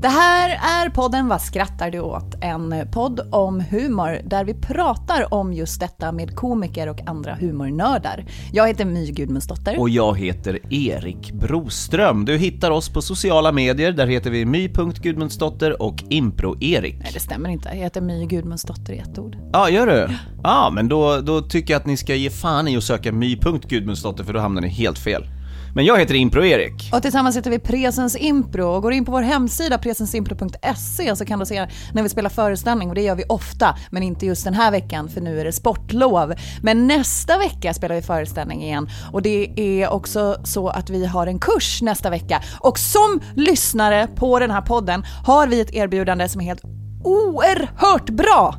Det här är podden Vad skrattar du åt? En podd om humor där vi pratar om just detta med komiker och andra humornördar. Jag heter My Gudmundsdotter. Och jag heter Erik Broström. Du hittar oss på sociala medier, där heter vi my.gudmundsdotter och impro-erik. Nej, det stämmer inte. Jag heter My Gudmundsdotter i ett ord. Ja, gör du? Ja, men då, då tycker jag att ni ska ge fan i att söka my.gudmundsdotter för då hamnar ni helt fel. Men jag heter Impro-Erik. Och tillsammans heter vi Presens Impro och går in på vår hemsida presensimpro.se så kan du se när vi spelar föreställning och det gör vi ofta men inte just den här veckan för nu är det sportlov. Men nästa vecka spelar vi föreställning igen och det är också så att vi har en kurs nästa vecka och som lyssnare på den här podden har vi ett erbjudande som är helt oerhört bra.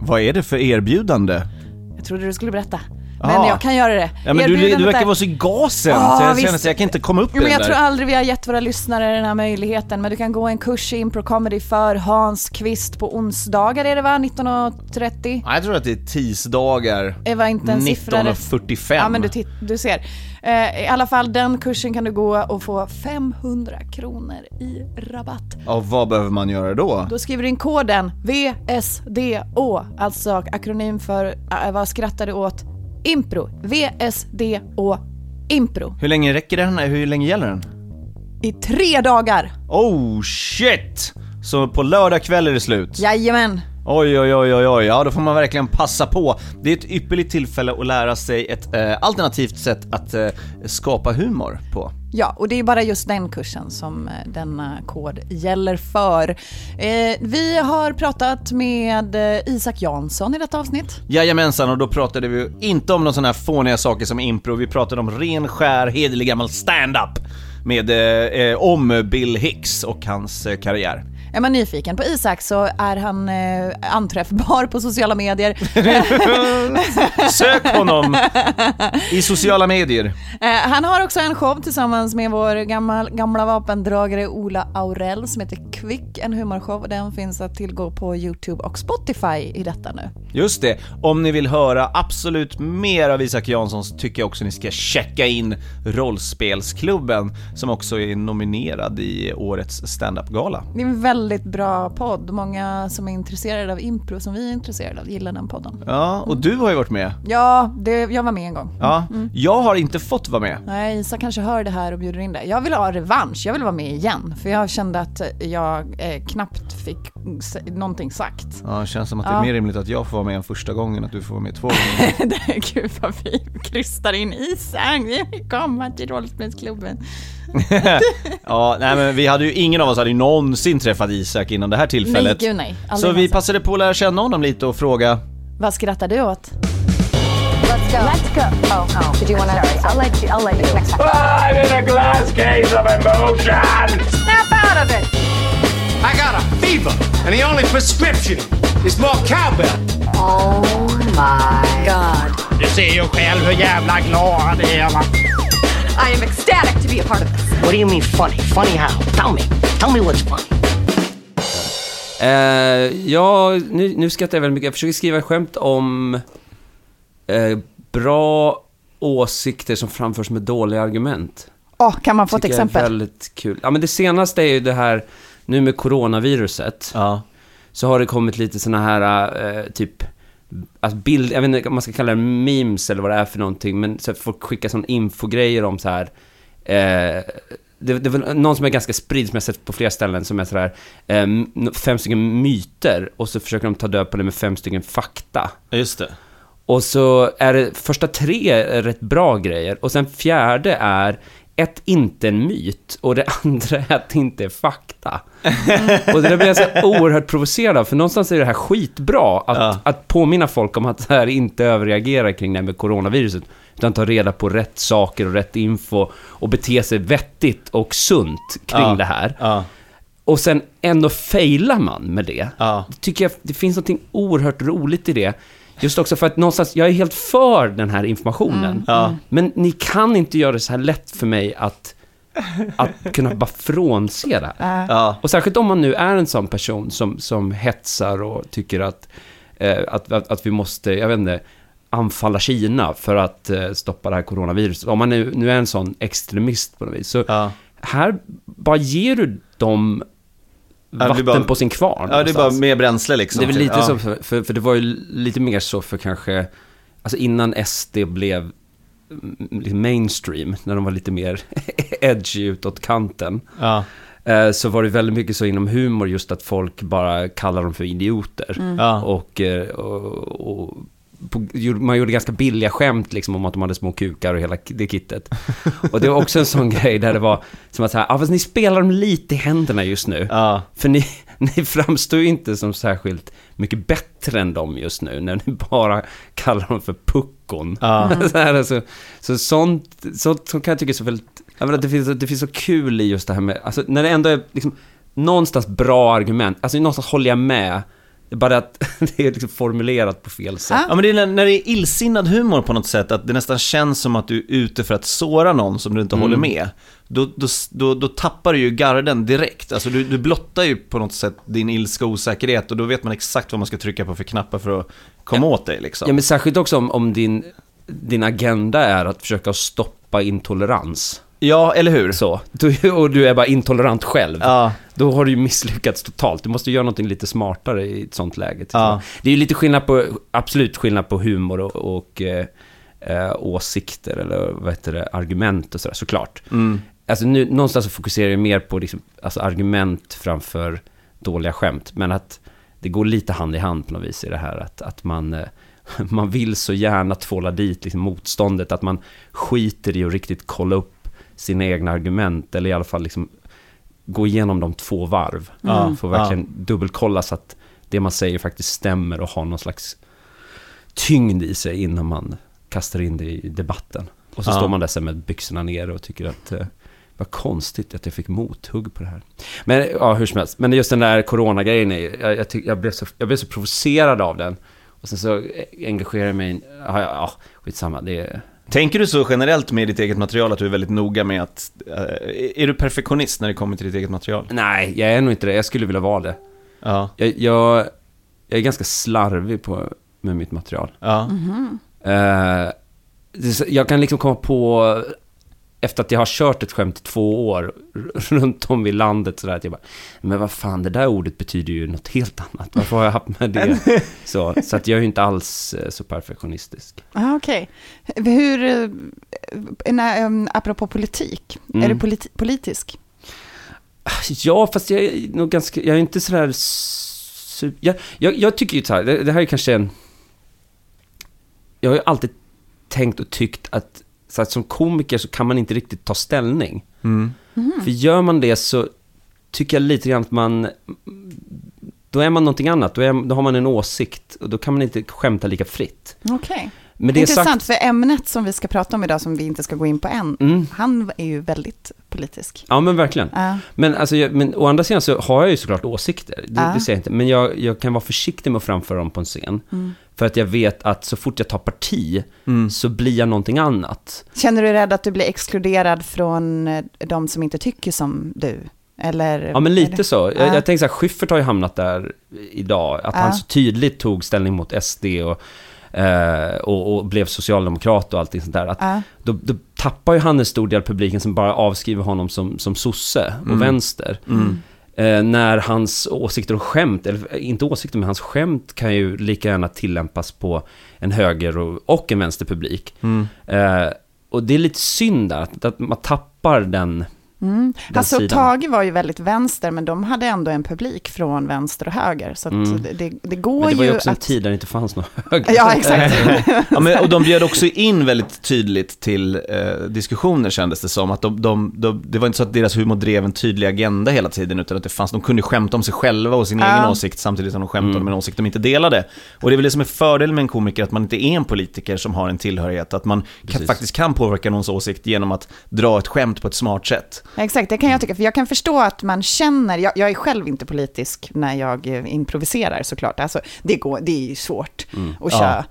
Vad är det för erbjudande? Jag trodde du skulle berätta. Men Ja. jag kan göra det. Ja men du, du verkar vara så i gasen, Ja, så jag visst. känner att jag kan inte komma upp Jo, i men jag där. tror aldrig vi har gett våra lyssnare den här möjligheten, men du kan gå en kurs i impro comedy för Hans Kvist på onsdagar är det va? 19.30? Ja, jag tror att det är tisdagar. Det var inte en siffra. 1945. Ja men du, titt- du ser. Eh, I alla fall den kursen kan du gå och få 500 kronor i rabatt. Och vad behöver man göra då? Då skriver du in koden VSDÅ, alltså akronym för äh, vad skrattar du åt? Impro. VSDÅ Impro. Hur länge räcker den? Hur länge gäller den? I tre dagar. Oh shit! Så på lördag kväll är det slut? Jajamän. Oj, oj, oj, oj, oj, ja då får man verkligen passa på. Det är ett ypperligt tillfälle att lära sig ett eh, alternativt sätt att eh, skapa humor på. Ja, och det är bara just den kursen som eh, denna kod gäller för. Eh, vi har pratat med eh, Isak Jansson i detta avsnitt. Jajamensan, och då pratade vi inte om några sådana här fåniga saker som impro, vi pratade om ren, skär, hederlig gammal stand-up med, eh, om Bill Hicks och hans karriär. Är man nyfiken på Isak så är han eh, anträffbar på sociala medier. Sök honom i sociala medier. Eh, han har också en show tillsammans med vår gammal, gamla vapendragare Ola Aurell som heter Quick, en humorshow. Den finns att tillgå på YouTube och Spotify i detta nu. Just det, om ni vill höra absolut mer av Isak Jansson så tycker jag också ni ska checka in Rollspelsklubben som också är nominerad i årets standup-gala. Det är en väldigt bra podd. Många som är intresserade av impro, som vi är intresserade av, gillar den podden. Ja, och du har ju varit med. Ja, det, jag var med en gång. Ja, jag har inte fått vara med. Nej, Isa kanske hör det här och bjuder in det. Jag vill ha revansch, jag vill vara med igen. För jag kände att jag eh, knappt fick någonting sagt. Ja, det känns som att det är Ja. mer rimligt att jag får vara med en första gången, att du får vara med två gånger. Det- Gud vad vi krystar in Isak, vi komma till rollspelsklubben. ja, nej men vi hade ju, ingen av oss hade ju någonsin träffat Isak innan det här tillfället. Nej, gud nej. Aldrig Så vi någonsin. passade på att lära känna honom lite och fråga Vad skrattar du åt? Let's go. Let's go. Oh, oh. Did you want to? I'll let you. I'll let you next time. I'm in a glass case of emotion. Snap out of it. I got a fever, and the only prescription is more cowbell. Oh my God. Du ser ju själv hur jävla glada det är va? I am ecstatic to be a part of this. What do you mean funny? Funny how? Tell me. Tell me what's funny. Eh, ja, nu, nu skrattar jag väldigt mycket. Jag försöker skriva skämt om eh, bra åsikter som framförs med dåliga argument. Åh, kan man få ett Tycker jag är exempel? väldigt kul. Ja, men det senaste är ju det här, nu med coronaviruset, Ja. så har det kommit lite såna här, eh, typ, alltså bild, jag vet inte om man ska kalla det memes eller vad det är för någonting, men så att folk skickar sån infogrejer om så här, eh, det, det är väl någon som är ganska spridd, som jag sett på flera ställen, som är sådär, eh, fem stycken myter, och så försöker de ta död på det med fem stycken fakta. Just det. Och så är det första tre är rätt bra grejer. Och sen fjärde är ett, inte en myt. Och det andra är att det inte är fakta. Och det där blir jag så oerhört provocerad av. För någonstans är det här skitbra. Att, Ja. att påminna folk om att det här inte överreagerar kring det här med coronaviruset. Utan ta reda på rätt saker och rätt info. Och bete sig vettigt och sunt kring Ja. det här. Ja. Och sen ändå failar man med det. Ja. Tycker jag, det finns något oerhört roligt i det. Just också för att någonstans, jag är helt för den här informationen. Ja. Men ni kan inte göra det så här lätt för mig att, att kunna bara frånse det här. Ja. Och särskilt om man nu är en sån person som, som hetsar och tycker att, eh, att, att, att vi måste, jag vet inte, anfalla Kina för att eh, stoppa det här coronaviruset. Om man nu, nu är en sån extremist på något vis. Så Ja. här bara ger du dem vatten bara- på sin kvarn. Ja, det är bara mer bränsle liksom. Det är väl lite ja. så, för, för, för det var ju lite mer så för kanske, alltså innan SD blev mm, mainstream, när de var lite mer edgy utåt kanten, Ja. eh, så var det väldigt mycket så inom humor just att folk bara kallar dem för idioter. Ja. Och, eh, och, och på, man gjorde ganska billiga skämt liksom om att de hade små kukar och hela det kittet. Och det var också en sån grej där det var som att så här, ja fast ni spelar dem lite i händerna just nu. Ja. För ni, ni framstår ju inte som särskilt mycket bättre än dem just nu, när ni bara kallar dem för puckon. Ja. så, här, alltså, så sånt, sånt, sånt kan jag tycka är så väldigt, jag menar, det, finns, det finns så kul i just det här med, alltså när det ändå är liksom, någonstans bra argument, alltså någonstans håller jag med, bara att det är liksom formulerat på fel sätt. Ja men det är när, när det är illsinnad humor på något sätt, att det nästan känns som att du är ute för att såra någon som du inte håller med. Då, då, då, då tappar du ju garden direkt. Alltså du, du blottar ju på något sätt din ilska och osäkerhet och då vet man exakt vad man ska trycka på för knappar för att komma åt dig liksom. Ja, men särskilt också om, om din, din agenda är att försöka stoppa intolerans. Ja, eller hur? Så. Du, och du är bara intolerant själv. Ja. Då har du ju misslyckats totalt. Du måste göra någonting lite smartare i ett sånt läge. Ja. Det är ju lite skillnad på, absolut skillnad på humor och, och eh, eh, åsikter eller vad heter det, argument och sådär, såklart. Mm. Alltså nu, någonstans så fokuserar jag mer på liksom, alltså argument framför dåliga skämt. Men att det går lite hand i hand på något vis i det här att, att man, eh, man vill så gärna tvåla dit liksom motståndet. Att man skiter i att riktigt kolla upp sina egna argument. Eller i alla fall liksom gå igenom dem två varv. Ja, För att verkligen dubbelkolla så att det man säger faktiskt stämmer och har någon slags tyngd i sig innan man kastar in det i debatten. Och så Ja. står man där sen med byxorna nere och tycker att eh, vad konstigt att jag fick mothugg på det här. Men ja, hur som helst. Men just den där coronagrejen, jag, jag, tyck, jag, blev så, jag blev så provocerad av den. Och sen så engagerade jag mig ja, ja, skitsamma, det är... Tänker du så generellt med ditt eget material att du är väldigt noga med att, eh, är du perfektionist när det kommer till ditt eget material? Nej, jag är nog inte det. Jag skulle vilja vara det. Ja. Jag, jag, jag är ganska slarvig på, med mitt material. Ja. Det är så- jag kan liksom komma på, efter att jag har kört ett skämt i två år runt om i landet sådär, att jag bara, men vad fan, det där ordet betyder ju något helt annat. Varför har jag haft med det? Så, så att jag är ju inte alls eh, så perfektionistisk. Ah, Okej. Hur, eh, när, um, apropå politik, Mm. är du politi- politisk? Ja, fast jag är nog ganska, jag är inte sådär jag, jag, jag tycker ju så här, det, det här är kanske en... Jag har ju alltid tänkt och tyckt att, så att som komiker så kan man inte riktigt ta ställning. Mm. För gör man det så tycker jag lite grann att man... Då är man någonting annat, då, är, då har man en åsikt och då kan man inte skämta lika fritt. Okej. Men det är Intressant, sagt, för ämnet som vi ska prata om idag, som vi inte ska gå in på än, Mm. han är ju väldigt politisk. Ja men verkligen. Ja. Men, alltså, jag, men å andra sidan så har jag ju såklart åsikter. Det, Ja. det säger jag inte. Men jag, jag kan vara försiktig med att framföra dem på en scen. Mm. För att jag vet att så fort jag tar parti så blir jag någonting annat. Känner du dig rädd att du blir exkluderad från eh, de som inte tycker som du? Eller, Ja men lite så. Jag, Ja. jag tänker så här, Schyffert har ju hamnat där idag. Att han så tydligt tog ställning mot SD och eh, och, och blev socialdemokrat och allting sånt där. Att Ja. då, då tappar ju han en stor del av publiken som bara avskriver honom som, som sosse och Mm. vänster. Eh, när hans åsikter och skämt, eller inte åsikter men hans skämt kan ju lika gärna tillämpas på en höger och, och en vänsterpublik. Mm. Eh, och det är lite synd där, att, att man tappar den, Mm. Hasse och sidan. Tage var ju väldigt vänster, men de hade ändå en publik från vänster och höger. Så att Mm. det, det går Men det var ju ju också en att... tid där det inte fanns någon höger. Ja, exakt. ja, men, och de bjöd också in väldigt tydligt till eh, diskussioner kändes det som. Att de, de, de, det var inte så att deras humor drev en tydlig agenda hela tiden, utan att det fanns, de kunde skämta om sig själva och sin Ja. egen åsikt samtidigt som de skämtade Mm. om en åsikt de inte delade. Och det är väl det som är fördelen med en komiker, att man inte är en politiker som har en tillhörighet, att man kan, faktiskt kan påverka någons åsikt genom att dra ett skämt på ett smart sätt. Exakt, det kan jag tycka. För jag kan förstå att man känner, jag, jag är själv inte politisk när jag eh, improviserar såklart. Alltså, det, går, det är ju svårt att köra.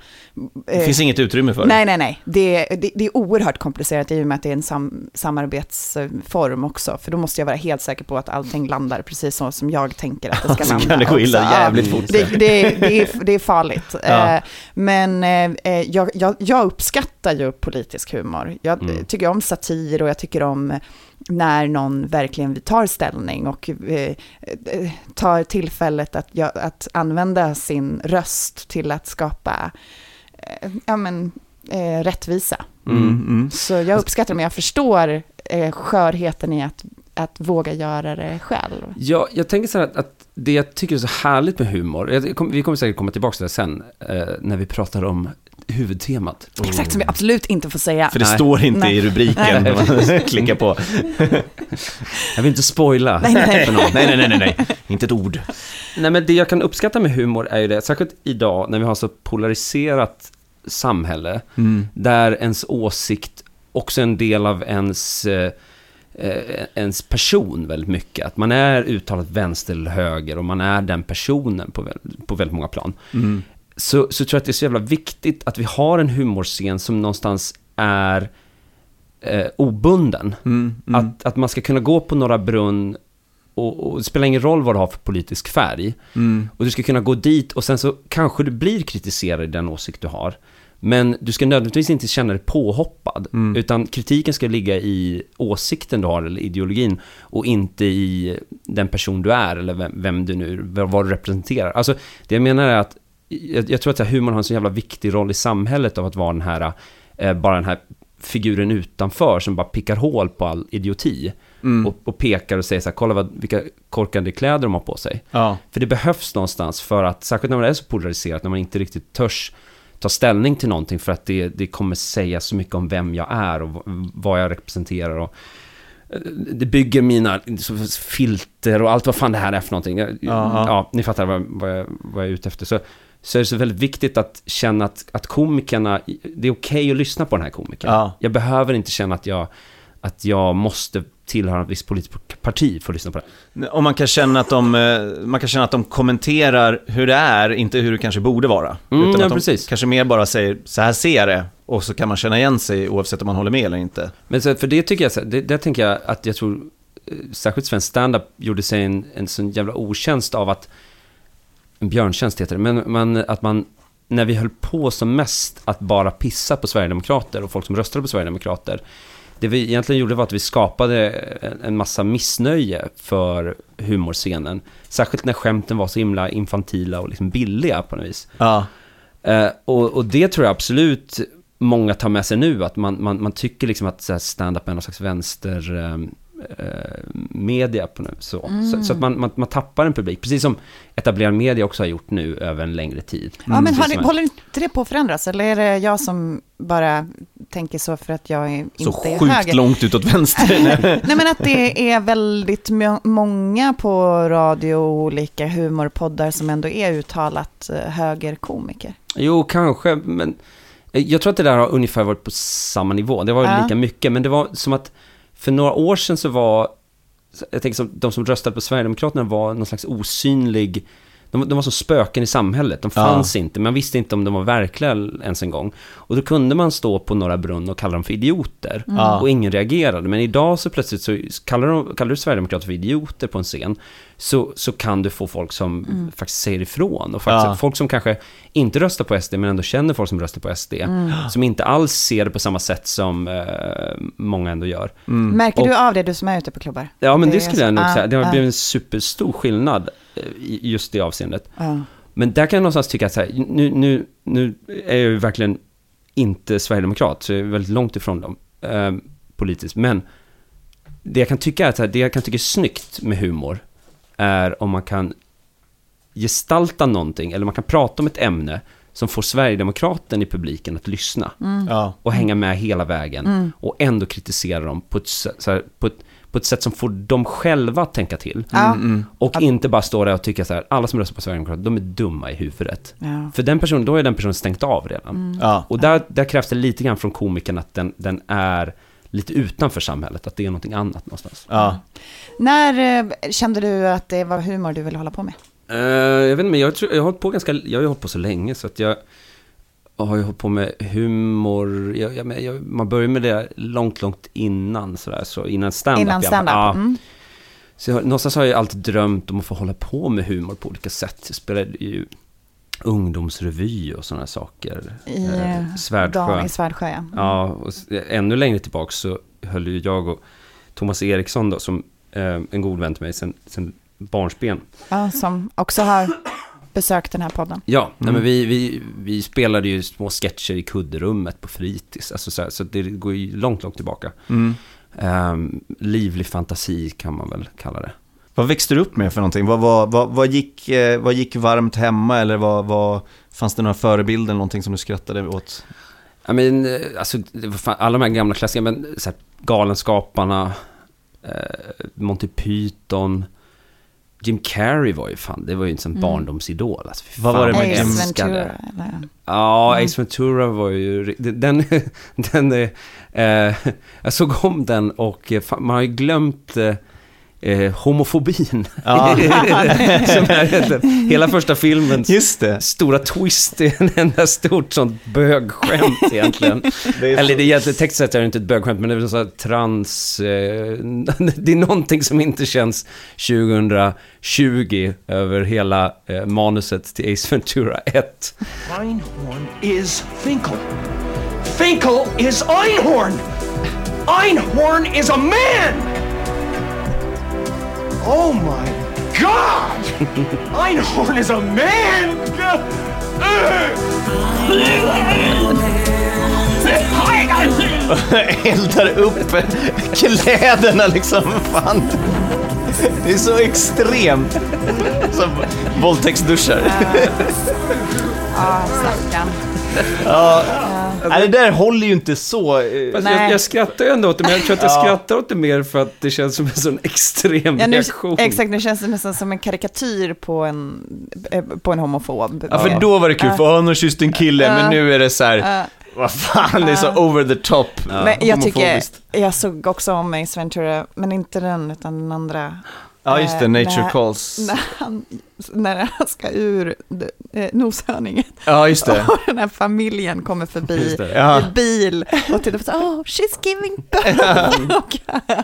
Det Eh, finns inget utrymme för det. Nej, nej, nej. Det, det, det är oerhört komplicerat i och med att det är en sam, samarbetsform också. För då måste jag vara helt säker på att allting landar precis så som jag tänker att det ska Så landa. kan det gå illa också. Ja, jävligt fort. Det, det, är, det är farligt. Ja. Eh, Men eh, jag, jag, jag uppskattar ju politisk humor. Jag Mm. tycker om satir och jag tycker om när någon verkligen tar ställning och eh, eh, tar tillfället att, ja, att använda sin röst till att skapa eh, ja, men, eh, rättvisa. Mm, mm. Så jag uppskattar det, men jag förstår skörheten i att, att våga göra det själv. Ja, jag tänker så här att, att det jag tycker är så härligt med humor, jag kom, vi kommer säkert komma tillbaka till det sen, eh, när vi pratar om huvudtemat. Exakt, som vi absolut inte får säga. För det Nej. står inte Nej. i rubriken när man klickar på. Jag vill inte spoila Nej, nej. för någon. Nej, nej, nej, nej, nej. inte ett ord. Nej, men det jag kan uppskatta med humor är ju det, särskilt idag när vi har så polariserat samhälle, Mm. där ens åsikt också är en del av ens, eh, ens person väldigt mycket. Att man är uttalat vänster eller höger och man är den personen på, på väldigt många plan. Mm. Så, så tror jag att det är så jävla viktigt att vi har en humorscen som någonstans är eh, obunden. Mm. Mm. Att, att man ska kunna gå på Norra Brunn och, och det spelar ingen roll vad du har för politisk färg. Mm. Och du ska kunna gå dit och sen så kanske du blir kritiserad i den åsikt du har. Men du ska nödvändigtvis inte känna dig påhoppad. Mm. Utan kritiken ska ligga i åsikten du har eller ideologin. Och inte i den person du är eller vem, vem du nu, vad du representerar. Alltså det jag menar är att jag, jag tror att humorn har en så jävla viktig roll i samhället av att vara den här, eh, bara den här figuren utanför som bara pickar hål på all idioti. Mm. Och, och pekar och säger så här, kolla vad, vilka korkade kläder de har på sig. Ja. För det behövs någonstans för att, särskilt när det är så polariserat, när man inte riktigt törs ta ställning till någonting för att det, det kommer säga så mycket om vem jag är och vad jag representerar. Och, eh, det bygger mina så- filter och allt vad fan det här är för någonting. Jag, Ja, ni fattar vad, vad, jag, vad jag är ute efter. Så, så är det så väldigt viktigt att känna att, att komikerna, det är okej att lyssna på den här komikern. Ja. Jag behöver inte känna att jag, att jag måste tillhöra ett visst politiskt parti för att lyssna på det. Och man kan, känna att de, eh, man kan känna att de kommenterar hur det är, inte hur det kanske borde vara. Mm, Utan ja, att de precis. kanske mer bara säger, så här ser jag det, och så kan man känna igen sig oavsett om man håller med eller inte. Men så, för det tycker jag, det, det tänker jag att jag tror, eh, särskilt svensk standup gjorde sig en, en sån jävla otjänst av att, en björntjänst heter det, men man, att man, när vi höll på som mest att bara pissa på Sverigedemokrater och folk som röstade på Sverigedemokrater, det vi egentligen gjorde var att vi skapade en, massa missnöje för humorscenen. Särskilt när skämten var så himla infantila och liksom billiga på något vis. Ja. Eh, och, och det tror jag absolut många tar med sig nu, att man, man, man tycker liksom att stand-up är någon slags vänster eh, media på nu, så. så. Så att man, man, man tappar en publik, precis som etablerad media också har gjort nu över en längre tid. Ja, men Precis har, ni- håller inte det på att förändras? Eller är det jag som bara tänker så för att jag är, inte Så är sjukt höger? långt utåt vänster. Nej, men att det är väldigt må- många på radio och olika humorpoddar som ändå är uttalat eh, högerkomiker. Jo, kanske, men eh, jag tror att det där har ungefär varit på samma nivå. Det var Ja. lika mycket, men det var som att för några år sedan så var, jag tänker som de som röstade på Sverigedemokraterna var någon slags osynlig, de, de var som spöken i samhället, de Ja. fanns inte, man visste inte om de var verkliga ens en gång. Och då kunde man stå på Norra Brunn och kalla dem för idioter, Ja. och ingen reagerade. Men idag så plötsligt så kallar, de, kallar du Sverigedemokrater för idioter på en scen, så, så kan du få folk som faktiskt säger ifrån. Och faktiskt Ja. folk som kanske inte röstar på SD, men ändå känner folk som röstar på SD. Som inte alls ser det på samma sätt som eh, många ändå gör. Märker Och- du av det, du som är ute på klubbar? Ja, men det, är skulle jag nog ah, säga. Det har ah, blivit en superstor skillnad eh, i just det avseendet. ah. Men där kan jag någonstans tycka att så här, nu, nu, nu är jag ju verkligen inte sverigedemokrat, så jag är väldigt långt ifrån dem eh, politiskt. Men det jag kan tycka är, här, det jag kan tycka är snyggt med humor är om man kan gestalta någonting, eller man kan prata om ett ämne som får Sverigedemokraten i publiken att lyssna Ja. och hänga med hela vägen och ändå kritisera dem på ett, här, på ett, på ett sätt som får dem själva att tänka till. Ja. Och inte bara stå där och tycka så här, alla som röstar på Sverigedemokraterna, de är dumma i huvudet. Ja. För den personen, då är den personen stängt av redan. Ja. Och där, där krävs det lite grann från komikern att den, den är lite utanför samhället, att det är någonting annat någonstans. Ja. När eh, kände du att det var humor du ville hålla på med? Eh, jag vet inte, men jag, tror, jag har hållit på ganska, jag har ju hållit på så länge så att jag har ju hållit på med humor, jag, jag, jag, man börjar med det långt, långt innan sådär, så innan stand-up. Innan stand-up? Ja. Mm. Så jag, någonstans har jag alltid drömt om att få hålla på med humor på olika sätt. Jag spelade ju ungdomsrevy och sådana saker. I Eh, eh, Svärdsjö. I Svärdsjö, ja. Mm. Ja, och ännu längre tillbaka så höll ju jag och Thomas Eriksson då, som en god vän till mig sen, sen barnsben. ja. Som också har besökt den här podden. Ja, nej, men vi, vi, vi spelade ju små sketcher i kudderummet på fritids. Alltså så, här, så det går ju långt, långt tillbaka. Mm. Ehm, livlig fantasi kan man väl kalla det. Vad växte du upp med för någonting? Vad, vad, vad, vad, gick, eh, vad gick varmt hemma eller vad, vad, fanns det några förebilder, någonting som du skrattade åt? Ja, men, eh, alltså, det var fan, alla de här gamla klassikerna, men så här, Galenskaparna, eh, Monty Python, Jim Carrey var ju fan, det var ju en sån barndomsidol. Alltså, Vad var det med jag Ace Ventura. Ja, Ace Ventura var ju... Den, den, är, eh, jag såg om den och eh, fan, man har ju glömt eh, eh, homofobin. Ja. Som är, hela första filmen Just det. stora twist är en enda stort sånt bögskämt egentligen. Det är Eller så- det är egentligen tekniskt sett är det inte ett bögskämt, men det är så här trans... Eh, det är någonting som inte känns 2020 över hela eh, manuset till Ace Ventura 1. Einhorn is Finkel. Finkel is Einhorn. Einhorn is a man. Oh my God! Einhorn is a man. Eldar upp kläderna liksom, fan. Det är så extremt. Som våldtäktsduschar. Ja, stackarn. Nej, det där håller ju inte så. eh, Fast Nej. jag, jag skrattar ju ändå åt det, men jag tror att jag skrattar åt det mer för att det känns som en sån extrem Ja, nu, reaktion. exakt, nu känns det nästan som en karikatyr på en, eh, på en homofob. Ja, för då var det kul, för han har kysst en kille, men nu är det så här, Ja. vad fan, det är så over the top. Men jag tycker, jag såg också om Ace Ventura, men inte den utan den andra. Ja, just det, Eh, Nature när- Calls. När han, när han ska ur eh, noshörningen Ja, just det. och den här familjen kommer förbi. Ja. i bil och tittar på så oh she's giving birth. och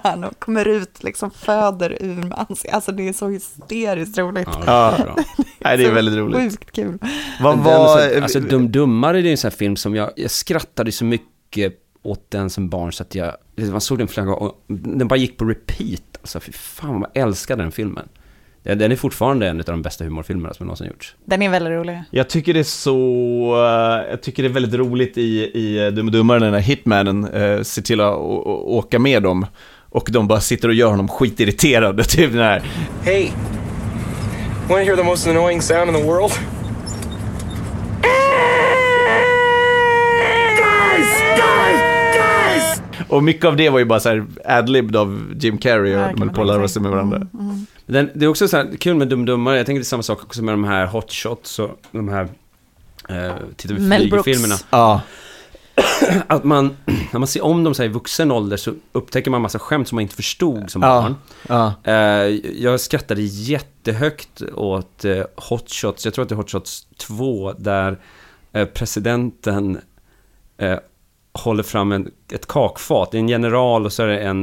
han kommer ut liksom föder ur ansiktet. Alltså det är så hysteriskt roligt. Ja, det är bra. Nej, det är väldigt roligt. Sjukt kul. Vad var... så, alltså Dum Dummare det är en sån här film som jag, jag skrattade så mycket åt den som barn så att jag, man såg den flera gånger och den bara gick på repeat. Alltså fy fan vad jag älskade den filmen. Den är fortfarande en av de bästa humorfilmerna som någonsin gjorts. Den är väldigt rolig. Jag tycker det är så, eh, jag tycker det är väldigt roligt i, i eh, Dum och Dummare när Hitmanen eh, ser till att å- å- åka med dem och de bara sitter och gör honom skitirriterad, typ den här Hey, want to hear the most annoying sound in the world? Och mycket av det var ju bara så här adlibbed av Jim Carrey och Ja, de höll man på att lära sig med varandra. Den, det är också så här kul med Dum Dummare, jag tänker det är samma sak också med de här hot shots och de här eh, Tittar vi Mel Brooks. filmerna Ja, Att man, när man ser om dem så här i vuxen ålder så upptäcker man massa skämt som man inte förstod som Ja. barn. ja. Eh, jag skrattade jättehögt åt eh, Hot Shots, jag tror att det är Hot Shots 2, där eh, presidenten eh, håller fram en, ett kakfat. Det är en general och så är det en,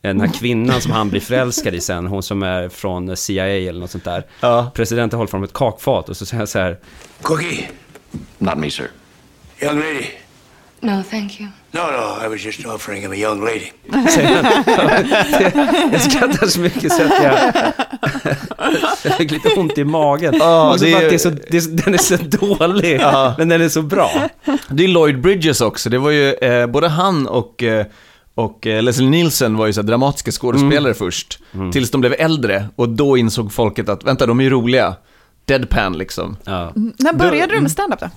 Den här kvinnan som han blir förälskad i sen, hon som är från CIA eller något sånt där. Ja. Presidenten håller fram ett kakfat och så säger han så här, Cookie? Not me, sir. Young lady? No, thank you. No, no, I was just offering him a young lady. Jag skrattar så mycket så att jag... jag fick lite ont i magen. Också det är- det är så, det är, den är så dålig, Ja. men den är så bra. Det är Lloyd Bridges också. Det var ju eh, både han och, eh, och eh, Leslie Nielsen var ju så dramatiska skådespelare först. Tills de blev äldre och då insåg folket att, vänta, de är ju roliga. Deadpan liksom. Ja. När började du med stand-up då?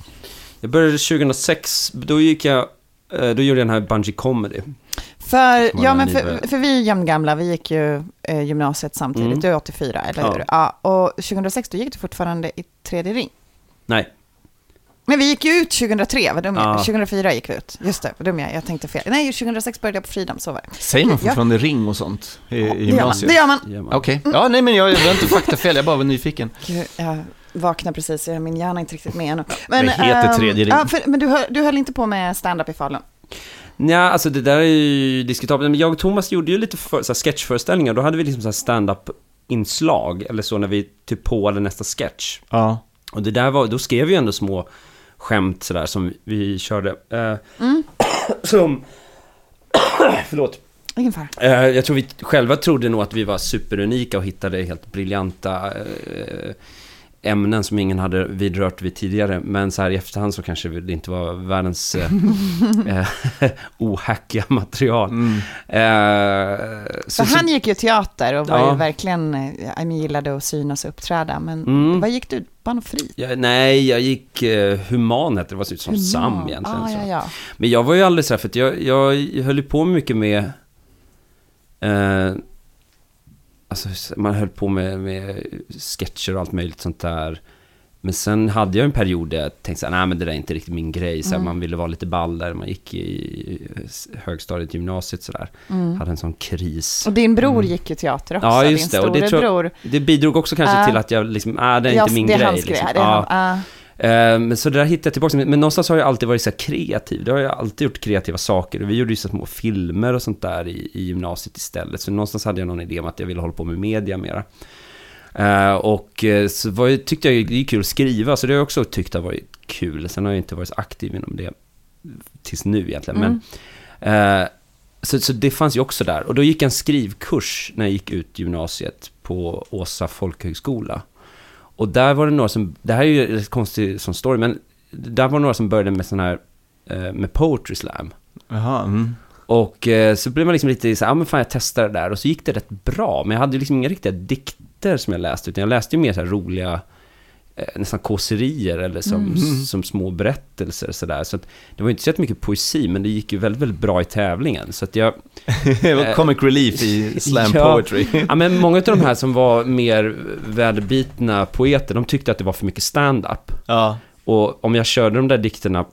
Jag började 2006, då gick jag, eh, då gjorde jag den här Bungee Comedy. För, ja, men för, för vi är jämngamla, vi gick ju eh, gymnasiet samtidigt. Mm. Du är 84, eller Ja. hur? Ja, och 2006 då gick du fortfarande i tredje ring. Nej, Men vi gick ju ut 2003, vad dum jag Ja. 2004 gick vi ut. Just det, vad dum jag jag tänkte fel. Nej, 2006 började jag på Freedom, så var det. Säger man Ja. fortfarande ring och sånt i, i gör man. gymnasiet? Det gör man. man. Okej. Ja, nej men jag, jag var inte faktafel, jag bara var nyfiken. Gud, jag vaknar precis, så min hjärna är inte riktigt med ännu. Det heter ehm, tredje ring. Ja, för, men du, höll- du höll inte på med stand-up i Falun? Ja, alltså det där är ju diskutabelt. Men jag och Thomas gjorde ju lite för, så här sketchföreställningar. Då hade vi liksom så här stand-up-inslag. Eller så när vi typ påade nästa sketch. Ja. Och det där var, då skrev vi ju ändå små skämt sådär som vi körde. Eh, som, förlåt. Ingen fara. Eh, jag tror vi själva trodde nog att vi var superunika och hittade helt briljanta eh, ämnen som ingen hade vidrört vid tidigare. Men så här i efterhand så kanske det inte var världens eh, eh, ohackiga material. Eh, så, För han gick ju teater och var Ja. ju verkligen, eh, jag gillade att synas och uppträda. Men Mm. vad gick du? Och fri? Ja, nej, jag gick eh, human det, var typ som Sam egentligen. Ah, så. ja, ja. Men jag var ju aldrig så här, för att jag, jag höll ju på mycket med... Eh, alltså, man höll på med, med sketcher och allt möjligt sånt där. Men sen hade jag en period där jag tänkte nej men det där är inte riktigt min grej. Så Mm. Man ville vara lite ball där, man gick i högstadiet, gymnasiet sådär. Mm. Hade en sån kris. Och din bror gick ju teater också, Mm. Ja, just din det. Och det, tror, det bidrog också kanske Ah. till att jag liksom, ah, det är inte min det grej. liksom. Det är Ja. han, Men så det där hittade jag tillbaka men, någonstans har jag alltid varit så kreativ. Det har jag alltid gjort kreativa saker. Och vi gjorde ju så små filmer och sånt där i, i gymnasiet istället. Så någonstans hade jag någon idé om att jag ville hålla på med media mera. Eh, och eh, så var, tyckte jag det är kul att skriva, så det har jag också tyckt har varit kul. Sen har jag inte varit så aktiv inom det tills nu egentligen. Men, eh, så, så det fanns ju också där. Och då gick jag en skrivkurs när jag gick ut gymnasiet på Åsa folkhögskola. Och där var det några som, det här är ju rätt konstig som story, men där var det några som började med sån här, eh, med poetry slam. Jaha, mm. Och eh, så blev man liksom lite så ja men fan jag testar det där. Och så gick det rätt bra. Men jag hade ju liksom inga riktiga dikter som jag läste. Utan jag läste ju mer så här roliga, nästan kåserier eller som, som små berättelser sådär. Så att det var inte så mycket poesi, men det gick ju väldigt, väldigt bra i tävlingen. Så att jag... Det var comic relief i slam Ja. poetry. Ja, men många av de här som var mer väderbitna poeter, de tyckte att det var för mycket stand-up. Ja. Och om jag körde de där dikterna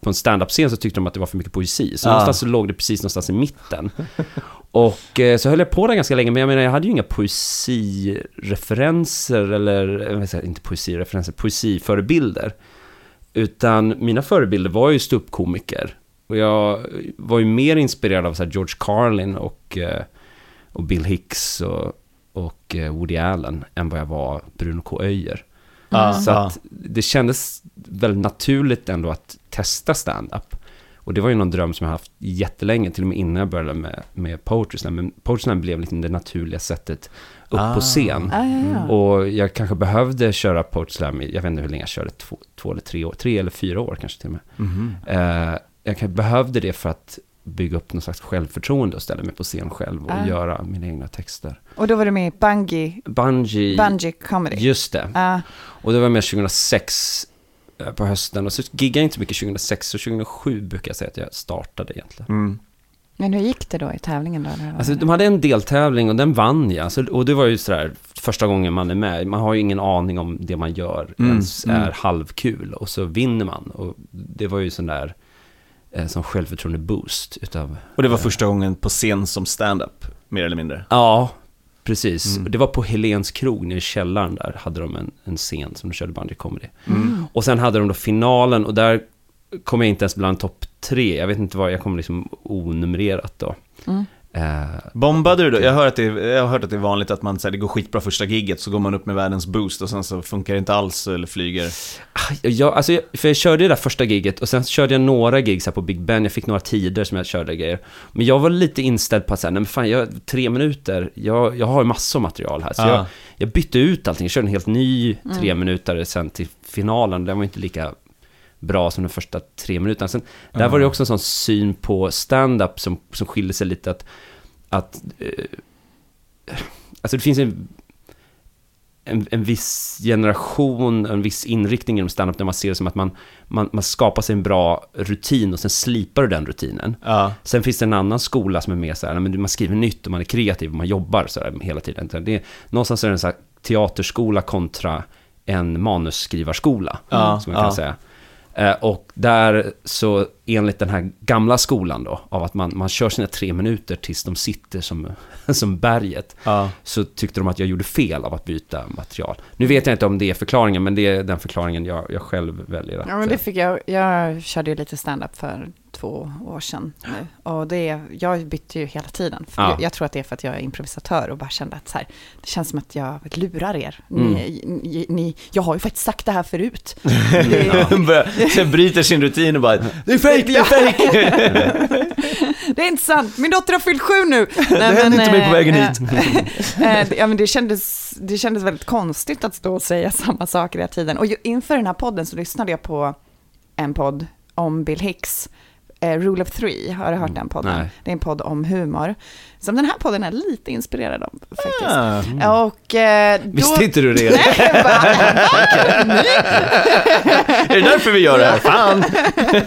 på en stand-up-scen så tyckte de att det var för mycket poesi. Så Ja. någonstans så låg det precis någonstans i mitten. Och eh, så höll jag på där ganska länge, men jag menar jag hade ju inga poesireferenser eller, eh, inte poesireferenser, poesiförebilder. Utan mina förebilder var ju ståuppkomiker. Och jag var ju mer inspirerad av så George Carlin och, eh, och Bill Hicks och, och eh, Woody Allen än vad jag var Bruno K. Öijer. Ja, Så att det kändes väldigt naturligt ändå att testa stand-up. Och det var ju någon dröm som jag haft jättelänge, till och med innan jag började med, med poetry slam. Men poetry slam blev liksom det naturliga sättet upp Ah. på scen. Ah, ja, ja. Och jag kanske behövde köra poetry slam, jag vet inte hur länge jag körde, två, två eller tre år, tre eller fyra år kanske till och med. Mhm. Eh, jag kanske behövde det för att bygga upp någon slags självförtroende och ställa mig på scen själv och Ah. göra mina egna texter. Och då var du med i Bungie, Bungee, Bungie Comedy. just det. Ah, Och det var med 2006 eh, på hösten. Och så giggade jag inte mycket 2006, så 2007 brukar jag säga att jag startade egentligen. Mm. men hur gick det då i tävlingen då? Alltså de hade en deltävling och den vann jag. Alltså, och det var ju sådär första gången man är med. Man har ju ingen aning om det man gör Mm, ens mm. är halvkul. Och så vinner man. Och det var ju sån där, eh, som självförtroende boost utav... Och det var första gången på scen som stand-up, mer eller mindre. Ja, precis. Mm. Det var på Helens krog nere i källaren där. Hade de en, en scen som de körde bungee comedy. Mm. Och sen hade de då finalen och där kom jag inte ens bland topp tre. Jag vet inte vad, jag kom liksom onumrerat då. Mm. Eh, Bombade du då? Jag har hört att det, jag har hört att det är vanligt att man, så här, det går skitbra första gigget, så går man upp med världens boost och sen så funkar det inte alls eller flyger. jag, alltså, jag- för jag körde det där första giget och sen körde jag några gigs här på Big Ben, jag fick några tider som jag körde grejer. Men jag var lite inställd på att säga, nej men fan, jag, tre minuter, jag, jag har ju massor material här. Så Ja. jag, jag bytte ut allting, jag körde en helt ny tre minuter sen till finalen, den var inte lika bra som de första tre minuterna. Sen, där var det också en sån syn på stand-up som, som skiljer sig lite att, att eh, alltså det finns en, en, en viss generation, en viss inriktning inom stand-up där man ser det som att man, man, man skapar sig en bra rutin och sen slipar du den rutinen. Ja. Sen finns det en annan skola som är mer så här, men man skriver nytt och man är kreativ och man jobbar så här hela tiden. Det är, någonstans är det en så här teaterskola kontra en manusskrivarskola, Ja, som man kan säga. Eh, Och där så enligt den här gamla skolan då, av att man, man kör sina tre minuter tills de sitter som, som berget, Ja. så tyckte de att jag gjorde fel av att byta material. Nu vet jag inte om det är förklaringen, men det är den förklaringen jag, jag själv väljer att... Ja, men det fick jag. Jag körde ju lite stand-up för två år sedan nu. Och det, jag bytte ju hela tiden. Ja. jag, jag tror att det är för att jag är improvisatör och bara kände att så här, det känns som att jag lurar er. Ni, Mm. ni, ni, jag har ju faktiskt sagt det här förut. Det, Sen bryter sin rutin och bara Det är fake, det är fake! det är inte sant, min dotter har fyllt sju nu. Det hände inte mig på vägen hit. Eh, det- ja, men det, kändes, det kändes väldigt konstigt att stå och säga samma saker hela tiden. Och inför den här podden så lyssnade jag på en podd om Bill Hicks, eh, Rule of Three. Har du hört den podden? Nej. Det är en podd om humor. Som den här podden är lite inspirerad av faktiskt. Ah. Och eh, då... Visste inte du det? Nej, va? Är det därför vi gör det här? Fan!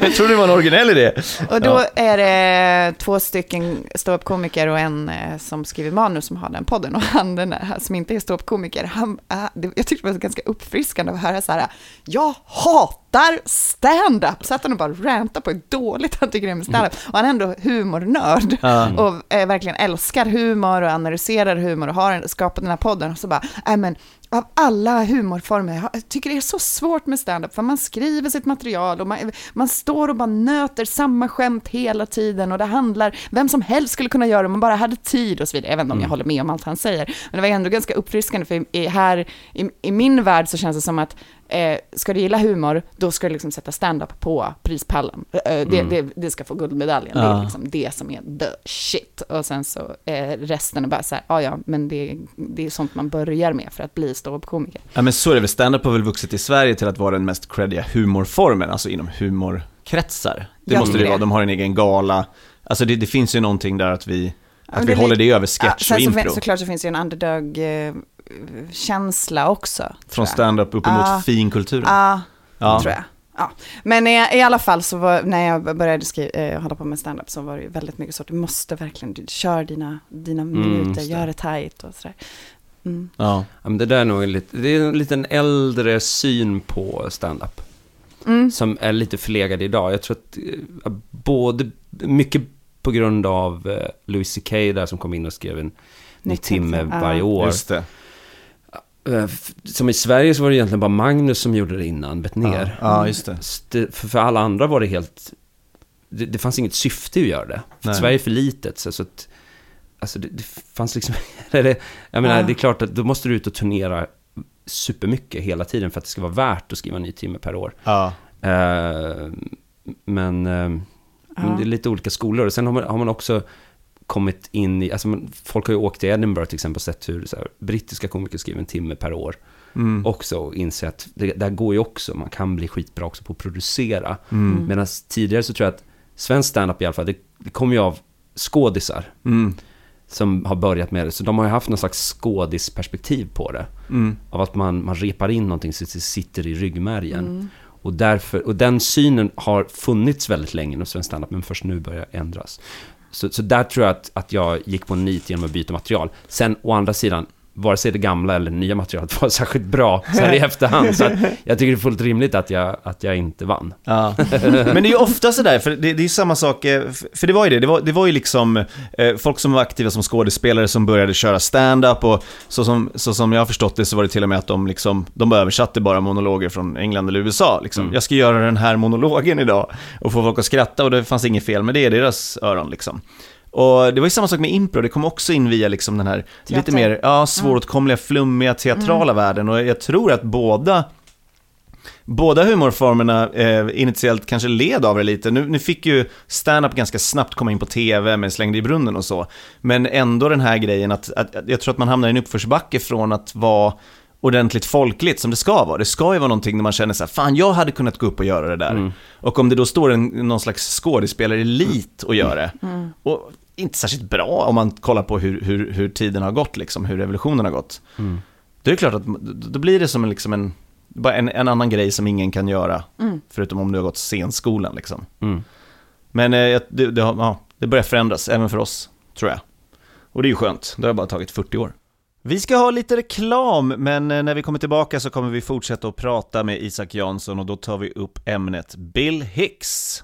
Jag trodde det var en originell idé. Och då är det två stycken ståuppkomiker och en eh, som skriver manus som har den podden. Och han den där, som inte är ståuppkomiker, han, det- jag tyckte det var ganska uppfriskande att höra så här, jag hatar stand-up. Så att han och bara rantar på hur dåligt han tycker det är med stand-up. Och han är ändå humornörd och eh, verkligen älskar humor och analyserar humor och har skapat den här podden. Och så bara, äh, men av alla humorformer, jag tycker det är så svårt med stand-up, för man skriver sitt material och man, man står och bara nöter samma skämt hela tiden och det handlar, vem som helst skulle kunna göra det om man bara hade tid och så vidare. Jag vet inte om jag håller med om allt han säger, men det var ändå ganska uppfriskande, för i, här, i, i min värld så känns det som att eh, ska du gilla humor, då ska du liksom sätta stand-up på prispallen. Eh, det, det, det ska få guldmedaljen, det är Ja. liksom det som är the shit. Och sen så eh, resten är bara så här, ja ja, men det, det är sånt man börjar med för att bli ståuppkomiker. Ja men så är det väl, stand-up har väl vuxit i Sverige till att vara den mest creddiga humorformen, alltså inom humorkretsar. Det Jag måste det vara, de har en egen gala. Alltså det, det finns ju någonting där att vi, att vi håller det över Ja, sketch sen och så, impro. fin- såklart så finns det ju en underdog-känsla också. Från stand-up uppemot Ja. finkulturen. Ja, Ja. tror jag. Ja. Men i, i alla fall så var, när jag började skriva, eh, hålla på med stand-up så var det väldigt mycket så att du måste verkligen, du, kör dina, dina minuter, just det. gör det tajt och sådär. Mm. Ja. Ja, men det där är nog lite, det är en liten äldre syn på stand-up. Mm. Som är lite förlegad idag. Jag tror att eh, både, mycket på grund av eh, Louis CK där som kom in och skrev en ny timme varje år. Just det. Eh, Som i Sverige så var det egentligen bara Magnus som gjorde det innan, Bettner. Ja, ja, just det. För, för alla andra var det helt... Det, det fanns inget syfte att göra det. För. Sverige är för litet, så, så att... Alltså det, det fanns liksom... det, jag menar, Ja. det är klart att då måste du ut och turnera supermycket hela tiden för att det ska vara värt att skriva en ny timme per år. Ja. Eh, men, men det är lite olika skolor. Och sen har man, har man också kommit in i, alltså folk har ju åkt till Edinburgh till exempel och sett hur så här, brittiska komiker skriver en timme per år. Mm. Också och inse att det där går ju också, man kan bli skitbra också på att producera. Mm. Medan tidigare så tror jag att svensk standup i alla fall, det, det kommer ju av skådisar Mm. som har börjat med det. Så de har ju haft någon slags skådisperspektiv på det. Mm. Av att man, man repar in någonting så det sitter i ryggmärgen. Mm. Och, därför, och den synen har funnits väldigt länge inom svensk standup, men först nu börjar ändras. Så, så där tror jag att, att jag gick på en nit genom att byta material. Sen å andra sidan, vare sig det gamla eller nya materialet var särskilt bra så här i efterhand. Så att jag tycker det är fullt rimligt att jag, att jag inte vann. Ja. Men det är ju ofta sådär, för det, det är samma sak, eh, för det var ju det, det var, det var ju liksom eh, folk som var aktiva som skådespelare som började köra stand-up och så som, så som jag har förstått det så var det till och med att de liksom, de översatte bara monologer från England eller USA liksom. Mm. Jag ska göra den här monologen idag och få folk att skratta och det fanns inget fel med det i deras öron liksom. Och det var ju samma sak med impro, det kom också in via liksom den här Teater. lite mer ja, svåråtkomliga, flummiga, teatrala världen. Och jag tror att båda Båda humorformerna eh, initiellt kanske led av det lite. Nu, nu fick ju stand-up ganska snabbt komma in på tv med Slängde i brunnen och så. Men ändå den här grejen att, att, att jag tror att man hamnar i en uppförsbacke från att vara ordentligt folkligt som det ska vara. Det ska ju vara någonting när man känner så här, fan jag hade kunnat gå upp och göra det där. Och om det då står en, någon slags skådespelarelit och gör det, och inte särskilt bra om man kollar på hur, hur, hur tiden har gått, liksom, hur revolutionen har gått. Då är det klart att då blir det som en, liksom en, bara en, en annan grej som ingen kan göra, förutom om du har gått scenskolan liksom. Mm. Men eh, det, det, har- ja, det börjar förändras, även för oss, tror jag. Och det är ju skönt, det har bara tagit 40 år. Vi ska ha lite reklam, men eh, när vi kommer tillbaka så kommer vi fortsätta att prata med Isak Jansson och då tar vi upp ämnet Bill Hicks.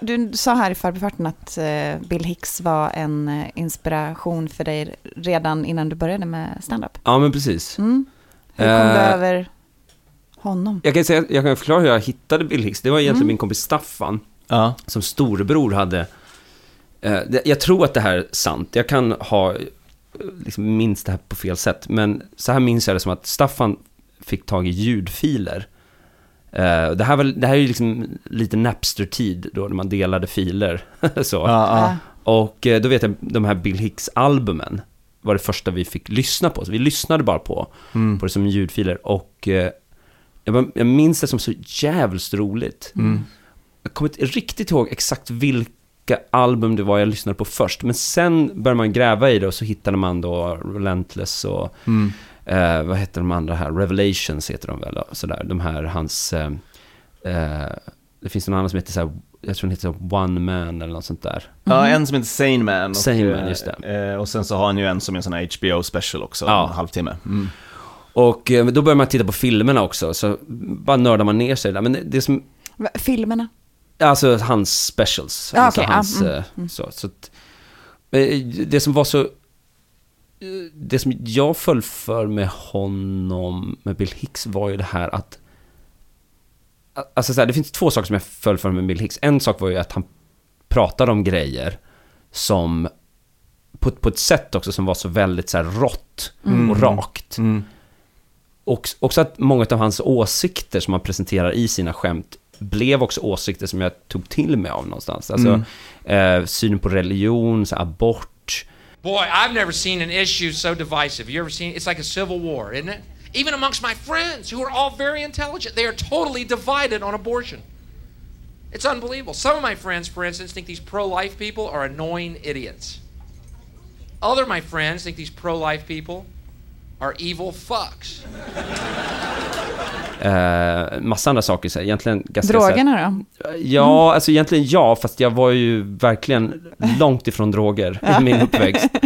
Du sa här i förbifarten att eh, Bill Hicks var en eh, inspiration för dig redan innan du började med stand-up. Ja, men precis. Mm. Hur kom du Eh, över honom? Jag kan, säga, jag kan förklara hur jag hittade Bill Hicks. Det var egentligen Mm. min kompis Staffan, som storebror hade... Det, jag tror att det här är sant. Jag kan ha liksom, minns det här på fel sätt. Men så här minns jag det som att Staffan fick tag i ljudfiler. Eh, det, här var, det här är ju liksom lite Napster-tid då, när man delade filer. så. Ja, ja. Och eh, då vet jag, de här Bill Hicks-albumen var det första vi fick lyssna på. Så vi lyssnade bara på, Mm. på det som ljudfiler. Och eh, jag, jag minns det som så jävligt roligt. Mm. Jag kommer inte riktigt ihåg exakt vilka album det var jag lyssnade på först. Men sen började man gräva i det och så hittade man då Relentless och Mm. Eh, vad heter de andra här? Revelations heter de väl? Sådär. De här, hans... Eh, eh, det finns någon annan som heter så här, jag tror den heter One Man eller något sånt där. Ja, en som heter Sane Man. Och, Sane Man, just det. Och sen så har han ju en som är en sån här HBO special också, Ja. en halvtimme. Mm. Och eh, då börjar man titta på filmerna också, så bara nördar man ner sig där. Men det, som, Filmerna? alltså hans specials. Ja, alltså ja, hans, mm, eh, mm. Så, så att, eh, det som var så... Det som jag föll för med honom, med Bill Hicks, var ju det här att alltså så här, det finns två saker som jag föll för med Bill Hicks. En sak var ju att han pratade om grejer som på, på ett sätt också som var så väldigt så här rått Mm. och rakt. Mm. Och också att många av hans åsikter som han presenterar i sina skämt blev också åsikter som jag tog till mig av någonstans. Alltså eh, synen på religion, så abort. Boy, I've never seen an issue so divisive. You ever seen It's like a civil war, isn't it? Even amongst my friends, who are all very intelligent, they are totally divided on abortion. It's unbelievable. Some of my friends, for instance, think these pro life people are annoying idiots. Other my friends think these pro life people are evil fucks. Eh, massa andra saker, så egentligen ganska... så här- Drogerna då? Ja, alltså egentligen ja, fast jag var ju verkligen långt ifrån droger i min uppväxt.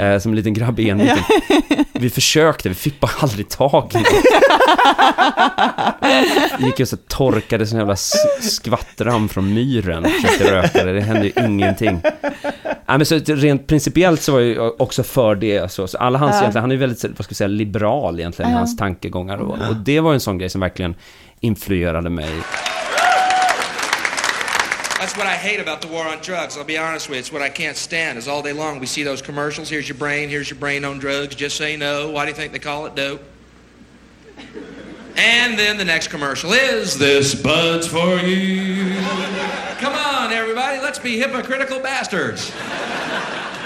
Eh, som en liten grabb i en liten... Vi försökte, vi fick bara aldrig tag i det. Gick och så torkade sån jävla skvattram från myren och försökte röka det, det hände ju ingenting. Nej, men så rent principiellt så var jag också för det. Så, så alla hans, Ja. han är väldigt, vad ska vi säga, liberal egentligen i Ja. hans tankegångar. Och, och det var en sån grej som verkligen influerade mig. That's what I hate about the war on drugs. I'll be honest with you. It's what I can't stand is all day long we see those commercials. Here's your brain, here's your brain on drugs. Just say no. Why do you think they call it dope? And then the next commercial is this bud's for you. Come on, everybody, let's be hypocritical bastards.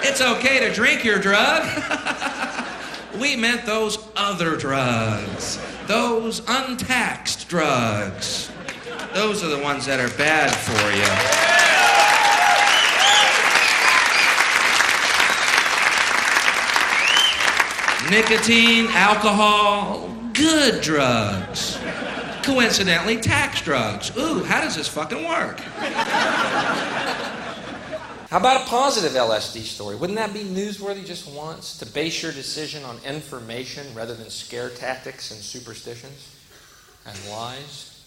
It's okay to drink your drug. we meant those other drugs, those untaxed drugs. Those are the ones that are bad for you. Nicotine, alcohol, good drugs. Coincidentally, tax drugs. Ooh, how does this fucking work? How about a positive LSD story? Wouldn't that be newsworthy just once to base your decision on information rather than scare tactics and superstitions and lies?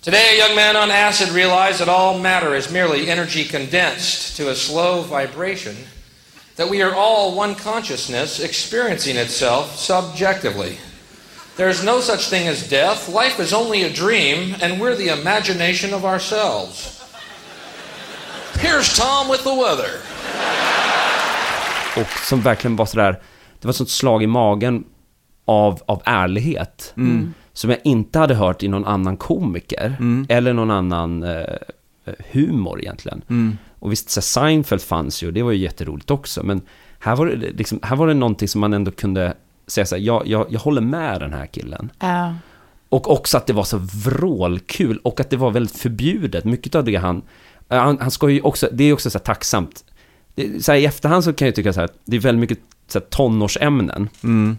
Today, a young man on acid realized that all matter is merely energy condensed to a slow vibration, that we are all one consciousness experiencing itself subjectively. There is no such thing as death. Life is only a dream, and we're the imagination of ourselves. Here's Tom with the weather. Och som verkligen var sådär, det var ett sånt slag i magen av, av ärlighet. Mm. Som jag inte hade hört i någon annan komiker. Mm. Eller någon annan eh, humor egentligen. Mm. Och visst, så Seinfeld fanns ju och det var ju jätteroligt också. Men här var det, liksom, här var det någonting som man ändå kunde säga så här, jag, jag, jag håller med den här killen. Ja. Och också att det var så vrålkul och att det var väldigt förbjudet. Mycket av det han... eh, Han, han ska ju också... Det är också så här tacksamt. Det, så här, I efterhand så kan jag tycka så här det är väldigt mycket så här, tonårsämnen. Mm.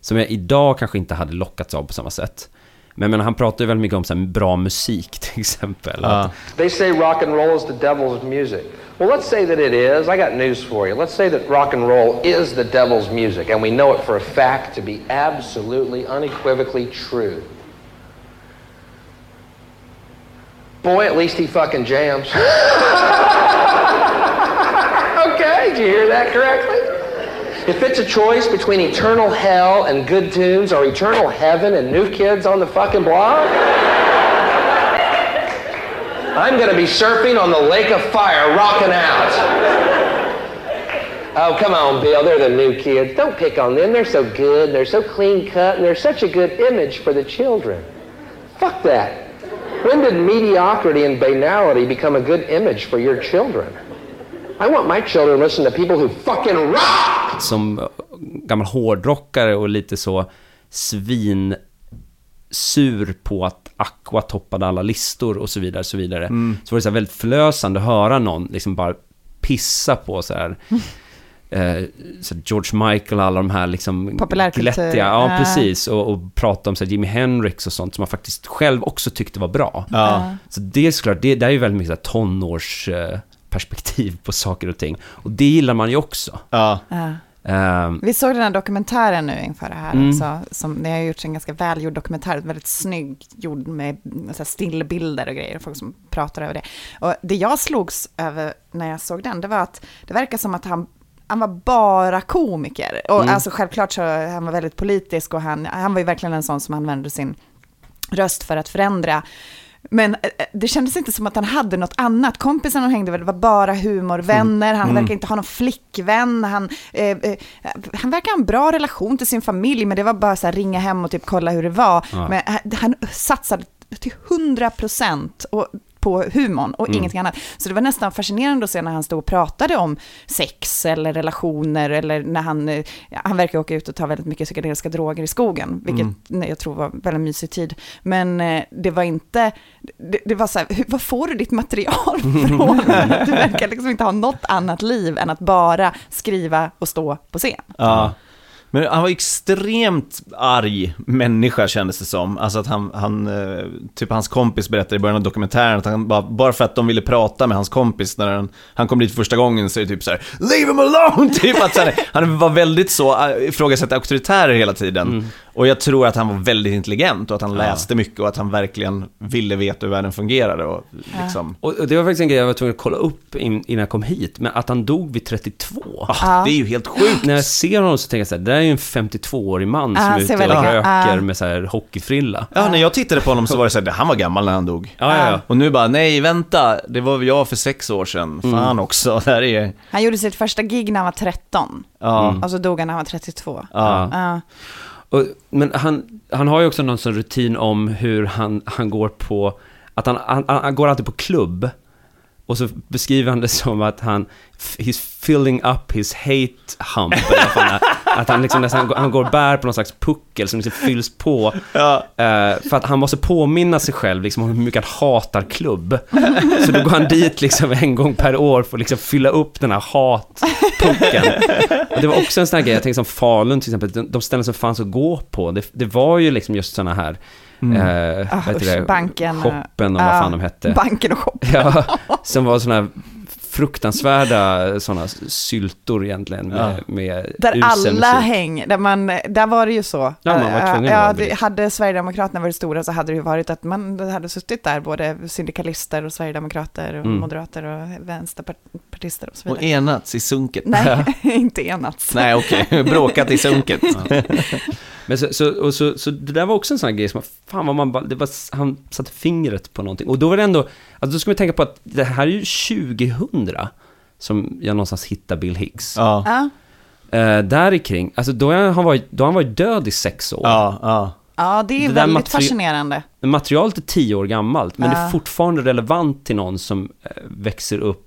Som jag idag kanske inte hade lockats av på samma sätt. Men jag menar, han pratar ju väldigt mycket om så här, bra musik till exempel. Ja. Att, They say rock and roll is the devil's music. Well, let's say that it is. I got news for you. Let's say that rock and roll is the devil's music, and we know it for a fact to be absolutely, unequivocally true. Boy, at least he fucking jams. okay, did you hear that correctly? If it's a choice between eternal hell and good tunes or eternal heaven and new kids on the fucking block, I'm gonna be surfing on the lake of fire, rocking out. Oh, come on, Bill. They're the new kids. Don't pick on them. They're so good. They're so clean cut, and they're such a good image for the children. Fuck that. When did mediocrity and banality become a good image for your children? I want my children to listen to people who fucking rock! som eh, gammal hårdrockare och lite så svin sur på att Aqua toppade alla listor och så vidare, så vidare. Mm. Så var det så här väldigt förlösande att höra någon liksom bara pissa på så här, eh, så George Michael och alla de här liksom glättiga, ja Ja. precis, och, och prata om så här Jimi Hendrix och sånt som man faktiskt själv också tyckte var bra. Ja. Så det är såklart, det, det är ju väldigt mycket så här tonårs eh, perspektiv på saker och ting. Och det gillar man ju också. Ja. Ja. Ehm, Vi såg den här dokumentären nu inför det här Mm. också. Som, det har gjorts en ganska välgjord dokumentär, väldigt snygg, gjord med stillbilder och grejer, folk som pratar över det. Och det jag slogs över när jag såg den, det var att det verkar som att han han var bara komiker. Och Mm. alltså självklart så han var väldigt politisk och han, han var ju verkligen en sån som använde sin röst för att förändra Men eh, det kändes inte som att han hade något annat. Kompisarna han hängde med det var bara humorvänner, han Mm. verkar inte ha någon flickvän, han, eh, eh, han verkar ha en bra relation till sin familj, men det var bara så här ringa hem och typ kolla hur det var. Ja. Men han, han satsade till 100 procent på humorn och Mm. ingenting annat. Så det var nästan fascinerande att se när han stod och pratade om sex eller relationer eller när han, eh, han verkar åka ut och ta väldigt mycket psykedeliska droger i skogen, vilket Mm. jag tror var väldigt mysig tid. Men eh, det var inte, det, det var så här, hur, vad får du ditt material från? du verkar liksom inte ha något annat liv än att bara skriva och stå på scen. Ja. Men han var extremt arg människa kändes det som. Alltså att han, han eh, typ hans kompis berättade i början av dokumentären att han bara, bara för att de ville prata med hans kompis när han, han kom dit första gången så är det typ så här: Leave him alone! Typ att så här, han var väldigt så, eh, ifrågasatte auktoritärer hela tiden. Mm. Och jag tror att han var väldigt intelligent och att han läste mycket och att han verkligen ville veta hur världen fungerade och liksom. Och och det var faktiskt en grej jag var tvungen att kolla upp in, innan jag kom hit, men att han dog vid 32. Ah, Det är ju helt sjukt. När jag ser honom så tänker jag så här, det där är ju en 52-årig man som Ah, är ute och röker ah. med så här hockeyfrilla. Ja, när jag tittade på honom så var det så här, han var gammal när han dog. Ja, ja, ja. Och nu bara, nej vänta, det var väl jag för sex år sedan. Fan också, det här är... Han gjorde sitt första gig när han var 13 Ja. och så dog han när han var 32. Ja. Ja. Och, men han, han har ju också någon sån rutin om hur han, han går på, att han, han, han går alltid på klubb. Och så beskriver han det som att han, he's filling up his hate hump. eller vad fan att han liksom nästan, han går och bär på någon slags puckel som liksom fylls på. Ja. Eh, för att han måste påminna sig själv liksom om hur mycket han hatar klubb. Så då går han dit liksom en gång per år för att liksom fylla upp den här hatpucken. Och det var också en sån här grej, jag tänkte som Falun till exempel, de, de ställen som fanns att gå på, det, det var ju liksom just såna här, Mm. eh, heter usch, det, banken, shoppen och ja, vad fan de hette. Banken och shoppen. Ja, som var såna här fruktansvärda såna syltor egentligen med, Ja. med Där alla musik. häng, där, man, där var det ju så. Ja, man var Eh, tvungen ja, det. Hade Sverigedemokraterna varit stora så hade det ju varit att man hade suttit där, både syndikalister och sverigedemokrater och Mm. moderater och vänsterpartister och så Och vidare. enats i sunket. Nej, inte enats. Nej, okej. Bråkat i sunket. Men så, så, och så, så det där var också en sån här grej som, fan vad man bara, det var, han satte fingret på någonting. Och då var det ändå, alltså då ska vi tänka på att det här är ju 2000 som jag någonstans hittar Bill Hicks. Ja. Ja. Eh, där kring, alltså då har han varit, då har han varit död i sex år. Ja, ja. Ja, det är Det väldigt materi- fascinerande. Materialet är tio år gammalt, men det Ja. är fortfarande relevant till någon som eh, växer upp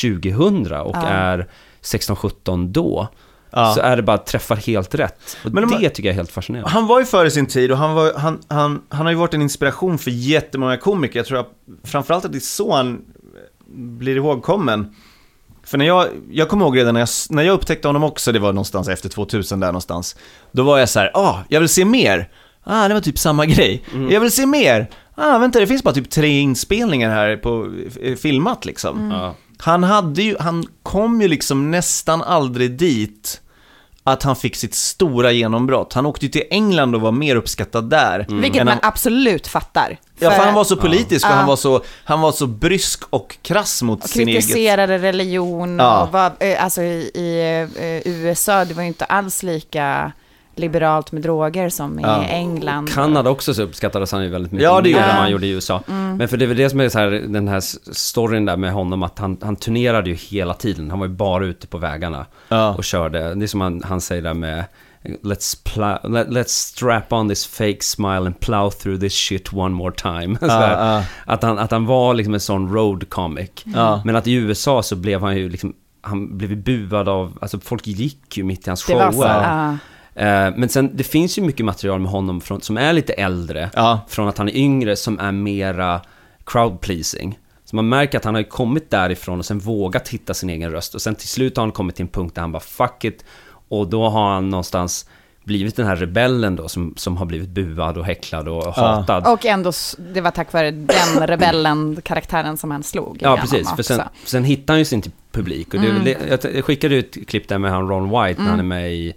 2000 och Ja. är 16-17 då. Ja. Så är det bara träffar helt rätt. Och Men det man- tycker jag är helt fascinerande. Han var ju före sin tid och han, var, han, han, han har ju varit en inspiration för jättemånga komiker. Jag tror att framförallt att det är så han blir ihågkommen. För när jag, jag kommer ihåg redan när jag, när jag upptäckte honom också, det var någonstans efter 2000 där någonstans. Då var jag så här, ah, jag vill se mer. Ah, det var typ samma grej. Jag vill se mer. Ah, vänta, det finns bara typ tre inspelningar här på eh, filmat liksom. Ja. Han hade ju, han kom ju liksom nästan aldrig dit att han fick sitt stora genombrott. Han åkte ju till England och var mer uppskattad där. Vilket än man han, absolut fattar. ja, för han var så politisk och Ja. han, var så, han var så brysk och krass mot Och sin egen... kritiserade religion Ja. och var, eh, alltså i, i eh, USA, det var ju inte alls lika liberalt med droger som i Ja. England. Kanada också så uppskattades han ju väldigt mycket Ja, det mer gjorde än han. gjorde i USA. Mm. Men för det är väl det som är så här, den här storyn där med honom, att han, han turnerade ju hela tiden. Han var ju bara ute på vägarna Ja. och körde. Det är som han, han säger där med Let's, plow, let, let's strap on this fake smile and plow through this shit one more time. Här. ja. Att, han, att han var liksom en sån road comic. Ja. Men att i USA så blev han ju liksom, han blev buad av, alltså folk gick ju mitt i hans Det var så, shower. Ja. Eh, Men sen, det finns ju mycket material med honom från, som är lite äldre, Ja. från att han är yngre, som är mera crowd pleasing. Så man märker att han har ju kommit därifrån och sen vågat hitta sin egen röst. Och sen till slut har han kommit till en punkt där han bara fuck it. Och då har han någonstans blivit den här rebellen då som, som har blivit buad och häcklad och hatad. Och ändå, det var tack vare den rebellen, karaktären som han slog Ja, precis. För sen, sen hittar han ju sin till publik. Och det, Mm. det- jag, jag skickade ut ett klipp där med han Ron White när han är med i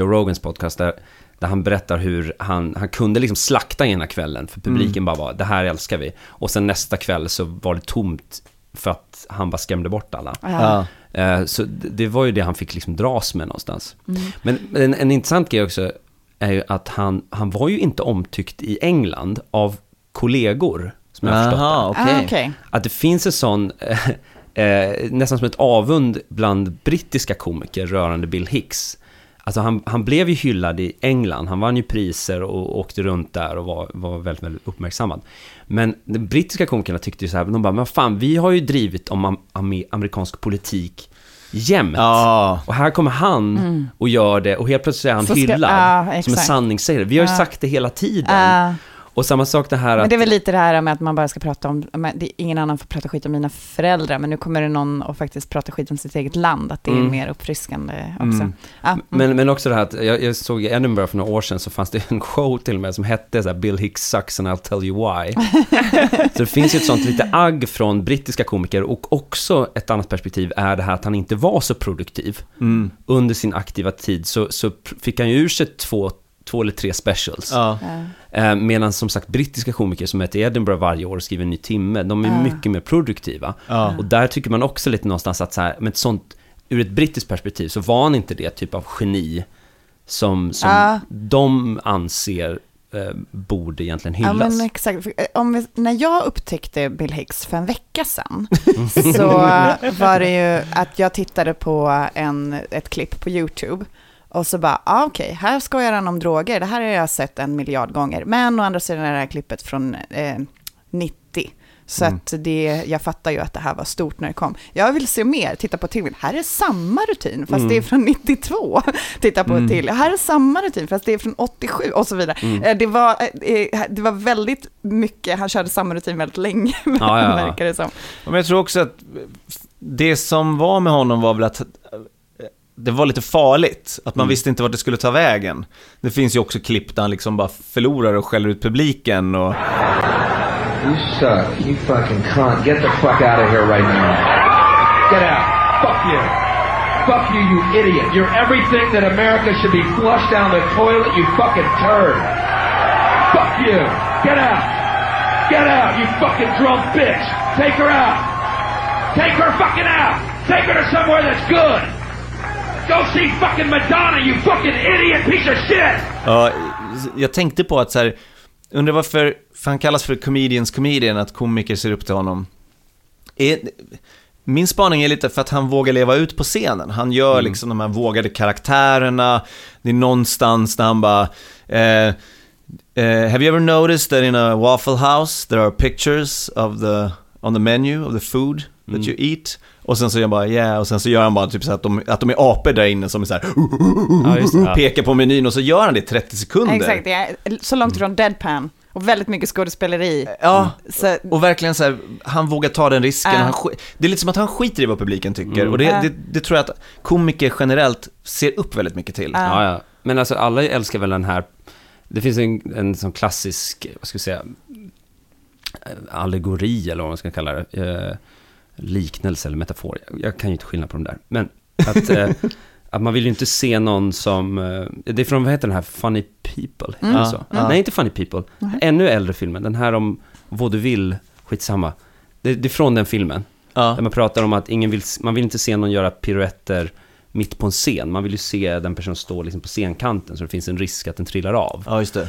Joe Rogans podcast. Där, där han berättar hur han, han kunde liksom slakta ena kvällen. För publiken bara var, det här älskar vi. Och sen nästa kväll så var det tomt för att han bara skrämde bort alla. Ja. Eh, Så det, var ju det han fick liksom dras med någonstans. Men men en, en intressant grej också är ju att han, han var ju inte omtyckt i England av kollegor som jag har förstått Aha, det. okej. Ah. Att det finns en sån, eh, eh, nästan som ett avund bland brittiska komiker rörande Bill Hicks. Alltså han, han blev ju hyllad i England, han vann ju priser och åkte runt där och var, var väldigt, väldigt uppmärksammad. Men de brittiska komikerna tyckte ju så här, de bara, men fan, vi har ju drivit om am, am, amerikansk politik jämt. Och här kommer han Mm. och gör det och helt plötsligt är han Så ska- hyllad ja, som en sanningssägare. Vi har ju Ja. sagt det hela tiden. Ja. Och samma sak det här Men att... det är väl lite det här med att man bara ska prata om, men det, ingen annan får prata skit om mina föräldrar, men nu kommer det någon och faktiskt prata skit om sitt eget land, att det är Mm. mer uppfriskande också. Mm. Ja, mm. Men, men också det här att jag, jag såg i Edinburgh för några år sedan så fanns det en show till och med som hette så här, Bill Hicks sucks and I'll tell you why. så det finns ju ett sånt lite agg från brittiska komiker och också ett annat perspektiv är det här att han inte var så produktiv Mm. under sin aktiva tid så, så fick han ju ur sig två, två eller tre specials. Ja. Eh, Medan som sagt brittiska komiker som är till Edinburgh varje år och skriver en ny timme, de är Ja. mycket mer produktiva. Ja. Och där tycker man också lite någonstans att så här, men ett sånt, ur ett brittiskt perspektiv så var han inte det typ av geni som, som Ja. de anser eh, borde egentligen Ja, hyllas. men exakt. Eh, Om vi, när jag upptäckte Bill Hicks för en vecka sedan, så var det ju att jag tittade på en, ett klipp på YouTube. Och så bara, ah, okej, här skojar han om droger. Det här har jag sett en miljard gånger. Men å andra sidan är det här klippet från eh, 90. Så Mm. att det, jag fattar ju att det här var stort när det kom. Jag vill se mer, titta på till. Här är samma rutin, fast Mm. det är från 92. Titta på Mm. till. Här är samma rutin, fast det är från 87 och så vidare. Mm. Eh, Det, var, eh, det var väldigt mycket, han körde samma rutin väldigt länge, Ja, ja, ja. verkar det som. Men jag tror också att det som var med honom var väl att eh, det var lite farligt. Att man Mm. visste inte vart det skulle ta vägen. Det finns ju också klipp där han liksom bara förlorar och skäller ut publiken och... You suck. You fucking cunt. Get the fuck out of here right now. Get out. Fuck you. Fuck you, you idiot. You're everything that America should be flushed down the toilet, you fucking turd. Fuck you. Get out. Get out, you fucking drunk bitch. Take her out. Take her fucking out. Take her to somewhere that's good. Go see fucking Madonna, you fucking idiot piece of shit. Ja, jag tänkte på att så här, undrar varför, för han kallas för comedians comedian, att komiker ser upp till honom. Är, min spaning är lite för att han vågar leva ut på scenen. Han gör liksom de här vågade karaktärerna. Det är någonstans där han bara... Eh, eh, have you ever noticed that in a Waffle House there are pictures of the, on the menu of the food that you eat? Och sen så gör han bara yeah, och sen så gör han bara typ så att de, att de är apor där inne som är så här, Ja, just det, ja. pekar på menyn och så gör han det i 30 sekunder. Exakt, är så långt ifrån deadpan. Och väldigt mycket skådespeleri. Ja, Så, och verkligen så här, han vågar ta den risken. Ja. Han, det är lite som att han skiter i vad publiken tycker. Mm. Och det, Ja. det, det tror jag att komiker generellt ser upp väldigt mycket till. Ja, ja. Men alltså alla älskar väl den här, det finns en, en sån klassisk, vad ska vi säga, allegori eller vad man ska kalla det, eh, liknelse eller metafor. Jag, jag kan ju inte skilja på de där. Men att, eh, att man vill ju inte se någon som, eh, det är från, vad heter den här, Funny People? Mm. Är det Ja, så? ja. Nej, inte Funny People. Mhm. Ännu äldre filmen, den här om vaudeville, skitsamma. Det, det är från den filmen. Där man pratar om att ingen vill, man vill inte se någon göra piruetter mitt på en scen. Man vill ju se den personen stå liksom på scenkanten så det finns en risk att den trillar av. Ja, just det.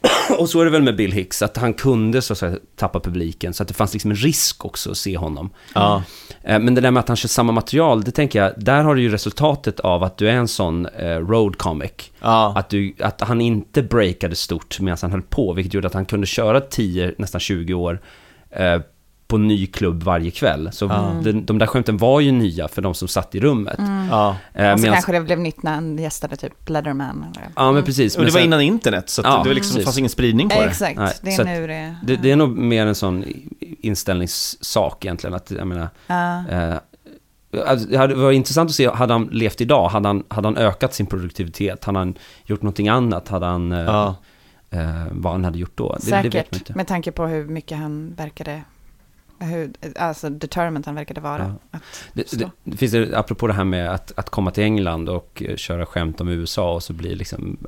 Och så är det väl med Bill Hicks, att han kunde så att säga tappa publiken, så att det fanns liksom en risk också att se honom. Ja. Eh, Men det där med att han kör samma material, det tänker jag, där har du ju resultatet av att du är en sån eh, road comic. Ja. Att, du, att han inte breakade stort medan han höll på, vilket gjorde att han kunde köra 10, nästan 20 år eh, på ny klubb varje kväll. Så Ja. de, de där skämten var ju nya för de som satt i rummet. Mm. Ja. Eh, och så medans- kanske det blev nytt när han gästade typ Letterman. Eller. Ja, men precis. Och det Men var innan internet, så att Ja, det var liksom, precis. fanns ingen spridning på det. Exakt, Nej, det är nu det... Det, det är nog mer en sån inställningssak egentligen. Att, jag menar, Ja. eh, alltså, det varit intressant att se, hade han levt idag, hade han, hade han ökat sin produktivitet? Hade han gjort någonting annat? Hade han, eh, Ja. eh, vad han hade gjort då? Det, Säkert, det inte. med tanke på hur mycket han verkade, hur, alltså determined han verkade vara. Ja. Att Det, det, det finns det, apropå det här med att, att komma till England och eh, köra skämt om USA och så blir liksom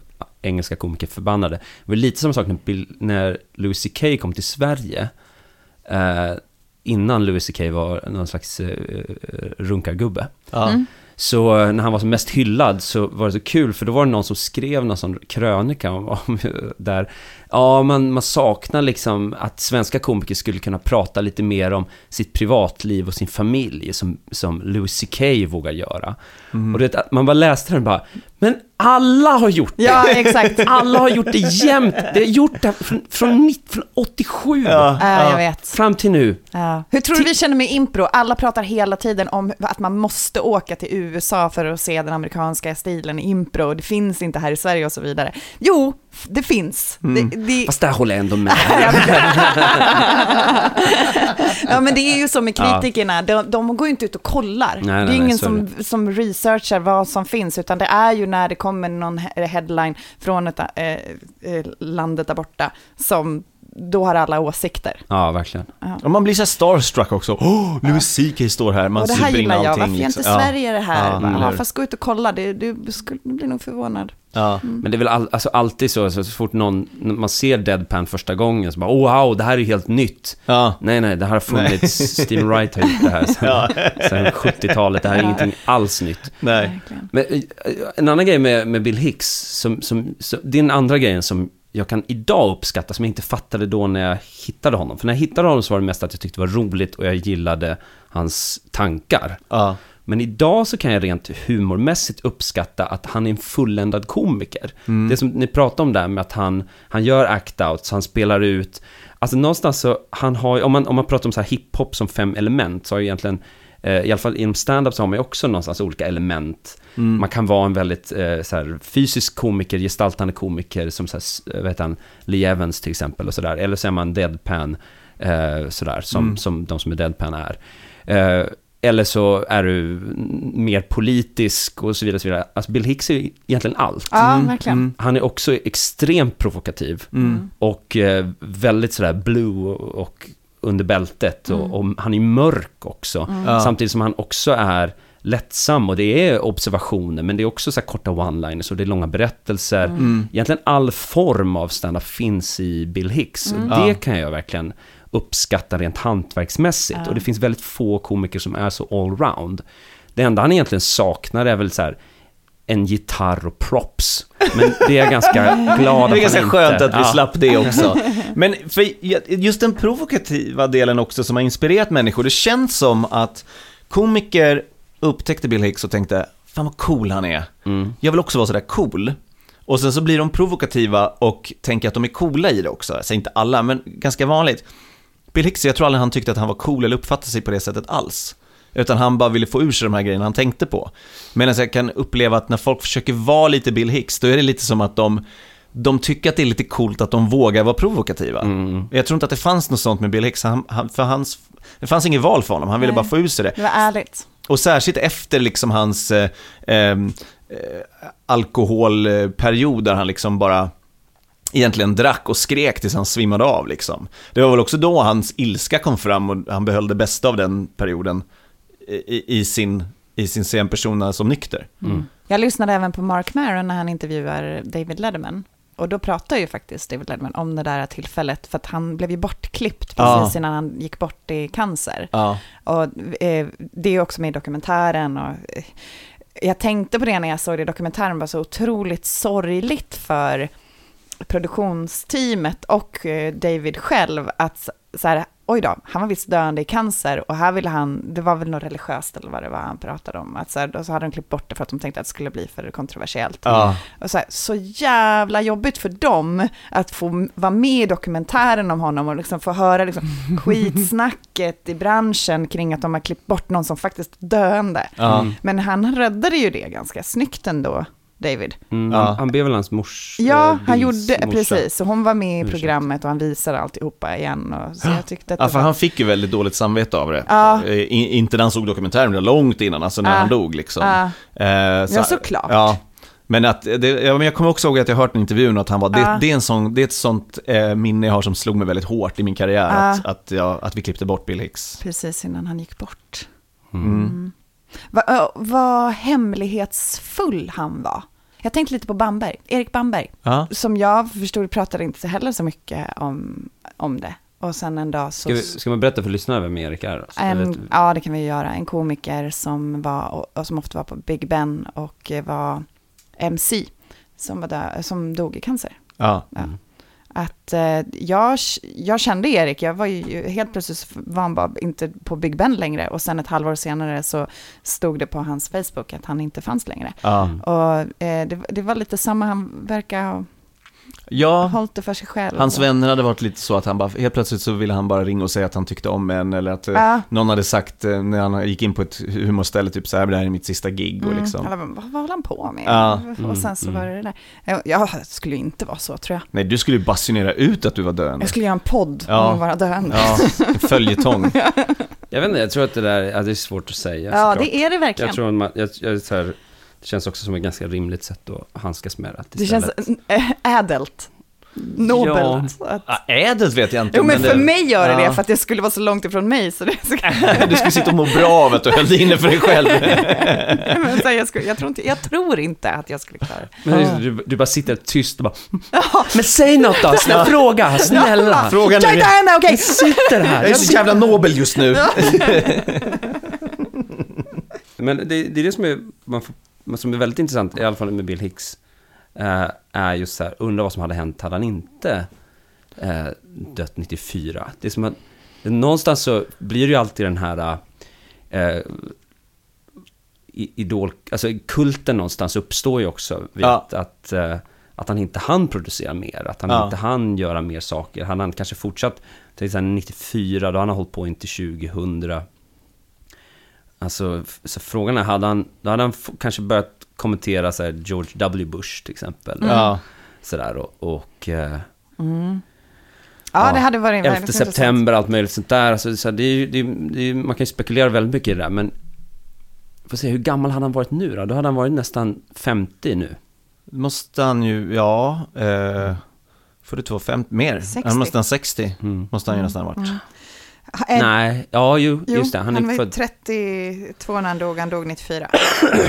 engelska komiker förbannade. Det var lite samma sak när, Bill, när Louis CK kom till Sverige. Eh, innan Louis CK var någon slags eh, runkargubbe. Ja. Mm. Så eh, när han var som mest hyllad så var det så kul för då var det någon som skrev någon sån krönika om, om där Ja, man, man saknar liksom att svenska komiker skulle kunna prata lite mer om sitt privatliv och sin familj som, som Louis CK vågar göra. Mm. Och det, att man bara läste den bara, men alla har gjort det! Ja, exakt. Alla har gjort det jämt. Det har gjort det från, från, nitt- från 87 Ja, jag vet. fram till nu. Ja. Hur tror du vi känner med impro? Alla pratar hela tiden om att man måste åka till USA för att se den amerikanska stilen i impro. Det finns inte här i Sverige och så vidare. Jo, det finns. Det, det, Fast där håller jag ändå med. ja, men det är ju så med kritikerna, de, de går ju inte ut och kollar. Nej, nej, det är nej, ingen är som, som researchar vad som finns, utan det är ju när det kommer någon he- headline från ett, eh, eh, landet där borta, som då har alla åsikter. Ja, verkligen. Och man blir så starstruck också. Åh, Louis CK står här, man och det här gillar jag, varför inte liksom. Ja. Sverige det här? Ja, Ja, fast gå ut och kolla, det, du, skulle, du blir nog förvånad. Ja. Men det är väl all, alltså alltid så, så, så fort någon, när man ser Deadpan första gången så bara, oh, wow, det här är helt nytt. Ja. Nej, nej, det här har funnits. Steven Wright har gjort det här sedan, Ja. sedan 70-talet, det här är Ja. ingenting alls nytt. Nej. Men eh, en annan grej med, med Bill Hicks, som, som, som, det är den andra grejen som jag kan idag uppskatta, som jag inte fattade då när jag hittade honom. För när jag hittade honom så var det mest att jag tyckte det var roligt och jag gillade hans tankar. Ja. Men idag så kan jag rent humormässigt uppskatta att han är en fulländad komiker. Mm. Det som ni pratade om där med att han, han gör act-outs, han spelar ut. Alltså någonstans så, han har, om man, om man pratar om så här hiphop som fem element, så har ju egentligen, i alla fall inom stand-up så har man ju också någonstans olika element. Mm. Man kan vara en väldigt eh, så här, fysisk komiker, gestaltande komiker, som så här, vad heter han, Lee Evans till exempel och sådär. Eller så är man deadpan, eh, sådär, som, Mm. som de som är deadpan är. Eh, eller så är du mer politisk och så vidare. Och så vidare. Alltså Bill Hicks är ju egentligen allt. Ja, Mm. verkligen. Mm. Han är också extremt provokativ. Mm. Och eh, väldigt sådär blue och under bältet. Mm. Och, och han är mörk också. Mm. Samtidigt som han också är lättsam och det är observationer men det är också så här korta one-liners och det är långa berättelser. Mm. Egentligen all form av stand-up finns i Bill Hicks Mm. och det kan jag verkligen uppskatta rent hantverksmässigt. Ja. Och det finns väldigt få komiker som är så allround. Det enda han egentligen saknar är väl så här en gitarr och props. Men det är jag ganska glad Det är att ganska skönt inte... att vi Ja. slapp det också. Men för just den provokativa delen också som har inspirerat människor, det känns som att komiker upptäckte Bill Hicks och tänkte, fan vad cool han är. Mm. Jag vill också vara sådär cool. Och sen så blir de provokativa och tänker att de är coola i det också. Jag säger inte alla, men ganska vanligt. Bill Hicks, jag tror aldrig han tyckte att han var cool eller uppfattade sig på det sättet alls. Utan han bara ville få ur sig de här grejerna han tänkte på. Medan jag kan uppleva att när folk försöker vara lite Bill Hicks, då är det lite som att de, de tycker att det är lite coolt att de vågar vara provokativa. Mm. Jag tror inte att det fanns något sånt med Bill Hicks, han, han, för hans, det fanns inget val för honom, han ville Nej. bara få ur sig det. Det var ärligt. Och särskilt efter liksom hans eh, eh, alkoholperiod där han liksom bara egentligen drack och skrek tills han svimmade av liksom. Det var väl också då hans ilska kom fram och han behöll det bästa av den perioden i, i sin, i sin scenpersona som nykter. Mm. Jag lyssnade även på Mark Maron när han intervjuar David Letterman. Och då pratar ju faktiskt David Letterman om det där tillfället, för att han blev ju bortklippt precis Ja. innan han gick bort i cancer. Ja. Och eh, det är ju också med i dokumentären. Och, eh, jag tänkte på det när jag såg det i dokumentären, var så otroligt sorgligt för produktionsteamet och eh, David själv att så här, oj då, han var visst döende i cancer och här ville han, det var väl något religiöst eller vad det var han pratade om, att så, här, och så hade de klippt bort det för att de tänkte att det skulle bli för kontroversiellt. Ja. Och så, här, så jävla jobbigt för dem att få vara med i dokumentären om honom och liksom få höra liksom skitsnacket i branschen kring att de har klippt bort någon som faktiskt döende. Ja. Men han räddade ju det ganska snyggt ändå, David. Mm, Ja. hans mors... Ja, eh, han Bills gjorde, morsa. precis. Så hon var med i programmet och han visade alltihopa igen. Och, så jag tyckte att Ja, för var... han fick ju väldigt dåligt samvete av det. Ja. Eh, i- inte när han såg dokumentären, utan långt innan, alltså när Ja. han dog liksom. Ja. Eh, Ja, såklart. Ja. Men, att, det, ja, men jag kommer också ihåg att jag hört en intervjun att han var, det, Ja. det, är en sån, det är ett sånt eh, minne jag har som slog mig väldigt hårt i min karriär, Ja. att, att, jag, att vi klippte bort Bill Hicks. Precis innan han gick bort. Mm. Va, ö, vad hemlighetsfull han var. Jag tänkte lite på Bamberg, Erik Bamberg. Ja. Som jag förstod pratade inte heller så mycket om, om det. Och sen en dag så... Ska, vi, ska man berätta för lyssnarna vem Erik är? En, ja, det kan vi göra. En komiker som, var, och, som ofta var på Big Ben och var MC, som, var dö, som dog i cancer. Ja. Ja. Att eh, jag, jag kände Erik, jag var ju helt plötsligt var han bara inte på Big Ben längre och sen ett halvår senare så stod det på hans Facebook att han inte fanns längre. Ja. Och eh, det, det var lite samma, han verkar ha Ja, hållit det för sig själv. hans vänner hade varit lite så att han bara, helt plötsligt så ville han bara ringa och säga att han tyckte om en eller att eh, Ja. någon hade sagt eh, när han gick in på ett humorställe typ så här, det här är mitt sista gig och Mm, liksom. alla bara, vad, vad håller han på med? Ja. Och sen så var det det där. Jag, jag skulle ju inte vara så tror jag. Nej, du skulle ju basunera ut att du var döende. Jag skulle göra en podd Ja. om att vara döende. Ja, en följetong. Jag vet inte, jag tror att det där, ja, det är svårt att säga. Ja, såklart. det är det verkligen. Jag tror att man, jag, jag, så här, det känns också som ett ganska rimligt sätt att handskas med det. att Det känns äh, ädelt. Nobelt. Ja. Så att- Ja, ädelt vet jag inte. Jo, men för mig gör det ja. det, för att det skulle vara så långt ifrån mig. Så det, så, Du skulle sitta och må bra av att du höll det inne för dig själv. men, så här, jag, skulle, jag, tror inte, jag tror inte att jag skulle klara det. Men du, du bara sitter tyst och bara, men säg något då, snälla fråga, snälla. Frågan Jag är okej. Jag sitter här. Jag är så jävla nobel just nu. Men det, det är det som är, man får, som är väldigt intressant, i alla fall med Bill Hicks, eh, är just så här, undra vad som hade hänt hade han inte eh, dött 94. Det är som att, någonstans så blir det ju alltid den här eh, idol, alltså kulten någonstans uppstår ju också vid Ja. att, eh, att han inte hann producera mer, att han Ja. inte hann göra mer saker. Han hade kanske fortsatt, till exempel 94, då han har hållit på in till 2000. Alltså, så frågan är, hade han, då hade han kanske börjat kommentera så här, George W. Bush till exempel. Mm. Ja. Sådär och, och eh, Mm. Ja, det hade varit 11 väldigt intressant. september, allt möjligt sånt där. Alltså, så här, det är, det är, det är, man kan ju spekulera väldigt mycket i det där, men får se, hur gammal hade han varit nu då? Då hade han varit nästan 50 nu. Måste han ju, ja, eh, 42, 50, mer. 60. Han måste han 60, Mm. måste han ju nästan ha varit. En- Nej, ja, jo, Jo, just det. Han, han är var ju född... 32 när han dog, han dog 94.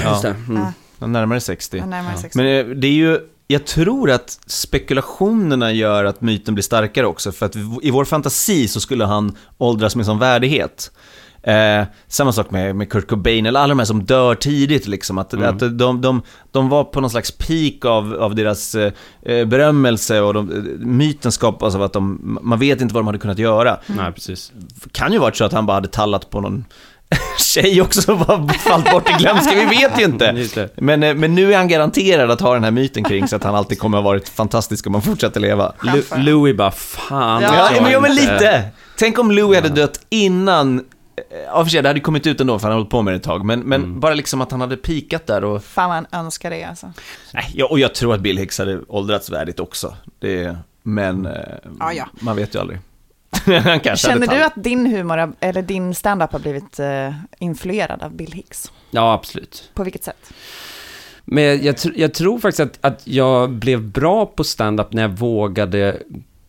Just det. Mm. Ja. Han närmare 60. Han närmare 60. Men eh, det är ju, jag tror att spekulationerna gör att myten blir starkare också, för att i vår fantasi så skulle han åldras med sån värdighet. Eh, samma sak med, med Kurt Cobain, eller alla de här som dör tidigt, liksom, att, Mm. att de, de, de var på någon slags peak av, av deras eh, eh, berömmelse och de, eh, myten skapas av att de, man vet inte vad de hade kunnat göra. Nej, precis. Kan ju varit så att han bara hade tallat på någon tjej också som bara fallit bort i glömska, vi vet ju inte. Men, eh, men nu är han garanterad att ha den här myten kring så att han alltid kommer att ha varit fantastisk om han fortsätter leva. Lu- Louis bara, fan. Ja, men, ja, men lite. Tänk om Louis hade dött innan, ja för sig, det hade kommit ut ändå för han har hållit på med det ett tag, men, men Mm. bara liksom att han hade pikat där och... Fan vad han önskar det alltså. Nej, ja, och jag tror att Bill Hicks hade åldrats värdigt också. Det, men eh, Ja, ja. man vet ju aldrig. han kanske Känner hade du att din humor, eller din stand-up har blivit eh, influerad av Bill Hicks? Ja, absolut. På vilket sätt? Men jag, tr- jag tror faktiskt att, att jag blev bra på stand-up när jag vågade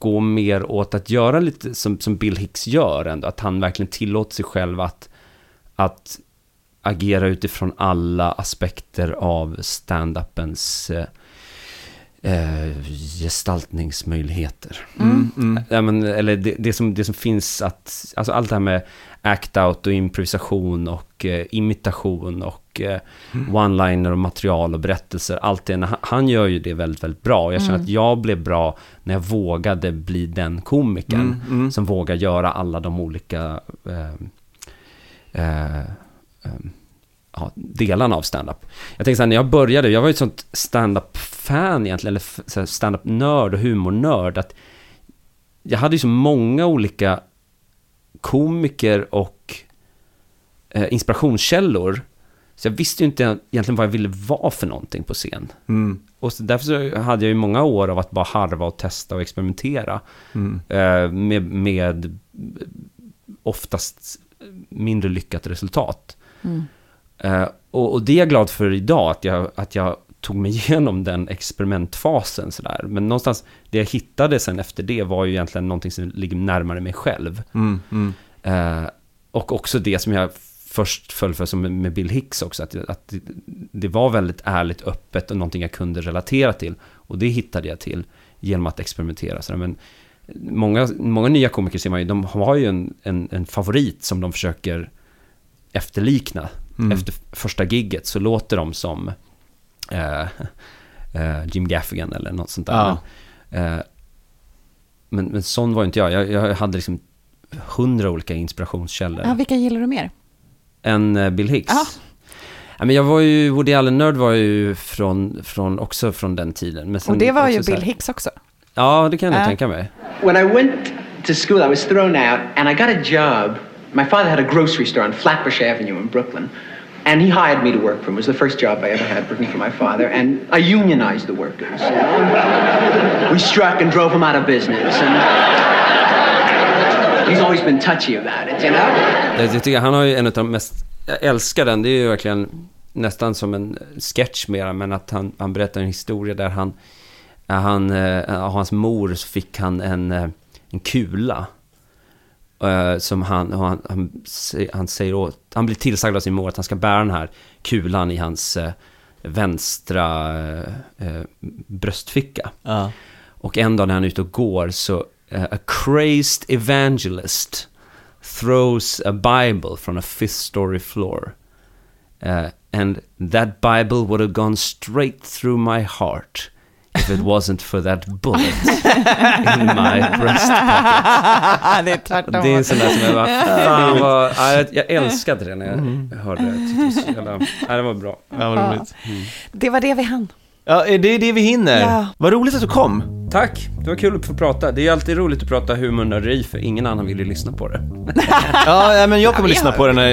gå mer åt att göra lite som, som Bill Hicks gör ändå. Att han verkligen tillåter sig själv att, att agera utifrån alla aspekter av stand-upens eh, eh, gestaltningsmöjligheter. Mm, mm. Ja, men, eller det, det, som, det som finns att, alltså allt det här med act-out och improvisation och eh, imitation och eh, one-liner och material och berättelser, allt det, han, han gör ju det väldigt, väldigt bra. Och jag känner Mm. att jag blev bra när jag vågade bli den komikern Mm, mm. som vågar göra alla de olika eh, eh, eh, ja, delarna av stand-up. Jag tänker så här, när jag började, jag var ju ett sånt stand-up-fan egentligen, eller här stand-up-nörd och humornörd, att jag hade ju så många olika komiker och eh, inspirationskällor, så jag visste ju inte egentligen vad jag ville vara för någonting på scen. Mm. Och så därför så hade jag ju många år av att bara harva och testa och experimentera. Mm. Eh, med, med oftast mindre lyckat resultat. Mm. Eh, och, och det är jag glad för idag, att jag, att jag tog mig igenom den experimentfasen. Sådär. Men någonstans, det jag hittade sen efter det var ju egentligen någonting som ligger närmare mig själv. Mm, mm. Eh, och också det som jag först föll för som med Bill Hicks också, att, att det, det var väldigt ärligt, öppet och någonting jag kunde relatera till. Och det hittade jag till genom att experimentera. Så, men många, många nya komiker ser man ju, de har ju en, en, en favorit som de försöker efterlikna. Mm. Efter första gigget så låter de som eh, eh, Jim Gaffigan eller något sånt där. Ja. Men, eh, men, men sån var inte jag. jag. Jag hade liksom hundra olika inspirationskällor. Ja, vilka gillar du mer? En eh, Bill Hicks. Ja. Ja, men jag var ju, Woody Allen-nörd var ju från, från, också från den tiden. Men sen Och det var ju så här- Bill Hicks också. Ja, det kan jag Ja. tänka mig. When I went to school, I was thrown out, and I got a job. My father had a grocery store on Flatbush Avenue in Brooklyn, and he hired me to work for him. It was the first job I ever had working for my father, and I unionized the workers. You know? we struck and drove him out of business, and he's always been touchy about it, you know. Jag, tycker han har ju en av de mest, jag älskar den, det är ju verkligen nästan som en sketch mera, men att han, han berättar en historia där han, han eh, av hans mor så fick han en, eh, en kula eh, som han, han, han, han säger åt, han blir tillsagd av sin mor att han ska bära den här kulan i hans eh, vänstra eh, bröstficka. Och en dag när han är ute och går så, a crazed evangelist throws a Bible from a fifth story floor. Uh, and that Bible would have gone straight through my heart if it wasn't for that bullet in my breast pocket. det är tvärtom. Det är en sån där som jag bara, fan vad, ja, jag, jag älskade det när jag hörde det. Jag tyckte det, var så jävla, det var bra. Ja, vad roligt. Det var det vi hann. Ja, det är det vi hinner. Ja. Vad roligt att du kom. Tack, det var kul att få prata. Det är alltid roligt att prata humor och nörderi för ingen annan vill ju lyssna på det. Ja, ja, men jag kommer lyssna på den. Jag,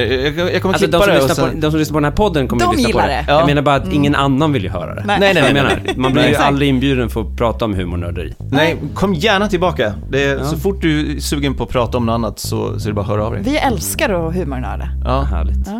jag kommer Alltså de klippa som, det och lyssnar på, sen... de som lyssnar på den här podden kommer De ju lyssna på det. det. Ja. Jag menar bara att ingen annan vill ju höra det. Nej. Nej, nej, Jag menar, man blir ju aldrig inbjuden för att prata om humor och nörderi. Nej, kom gärna tillbaka. Det är, Ja. Så fort du är sugen på att prata om något annat så, så är det bara att höra av dig. Vi älskar att humornörda. Ja. Härligt. Ja.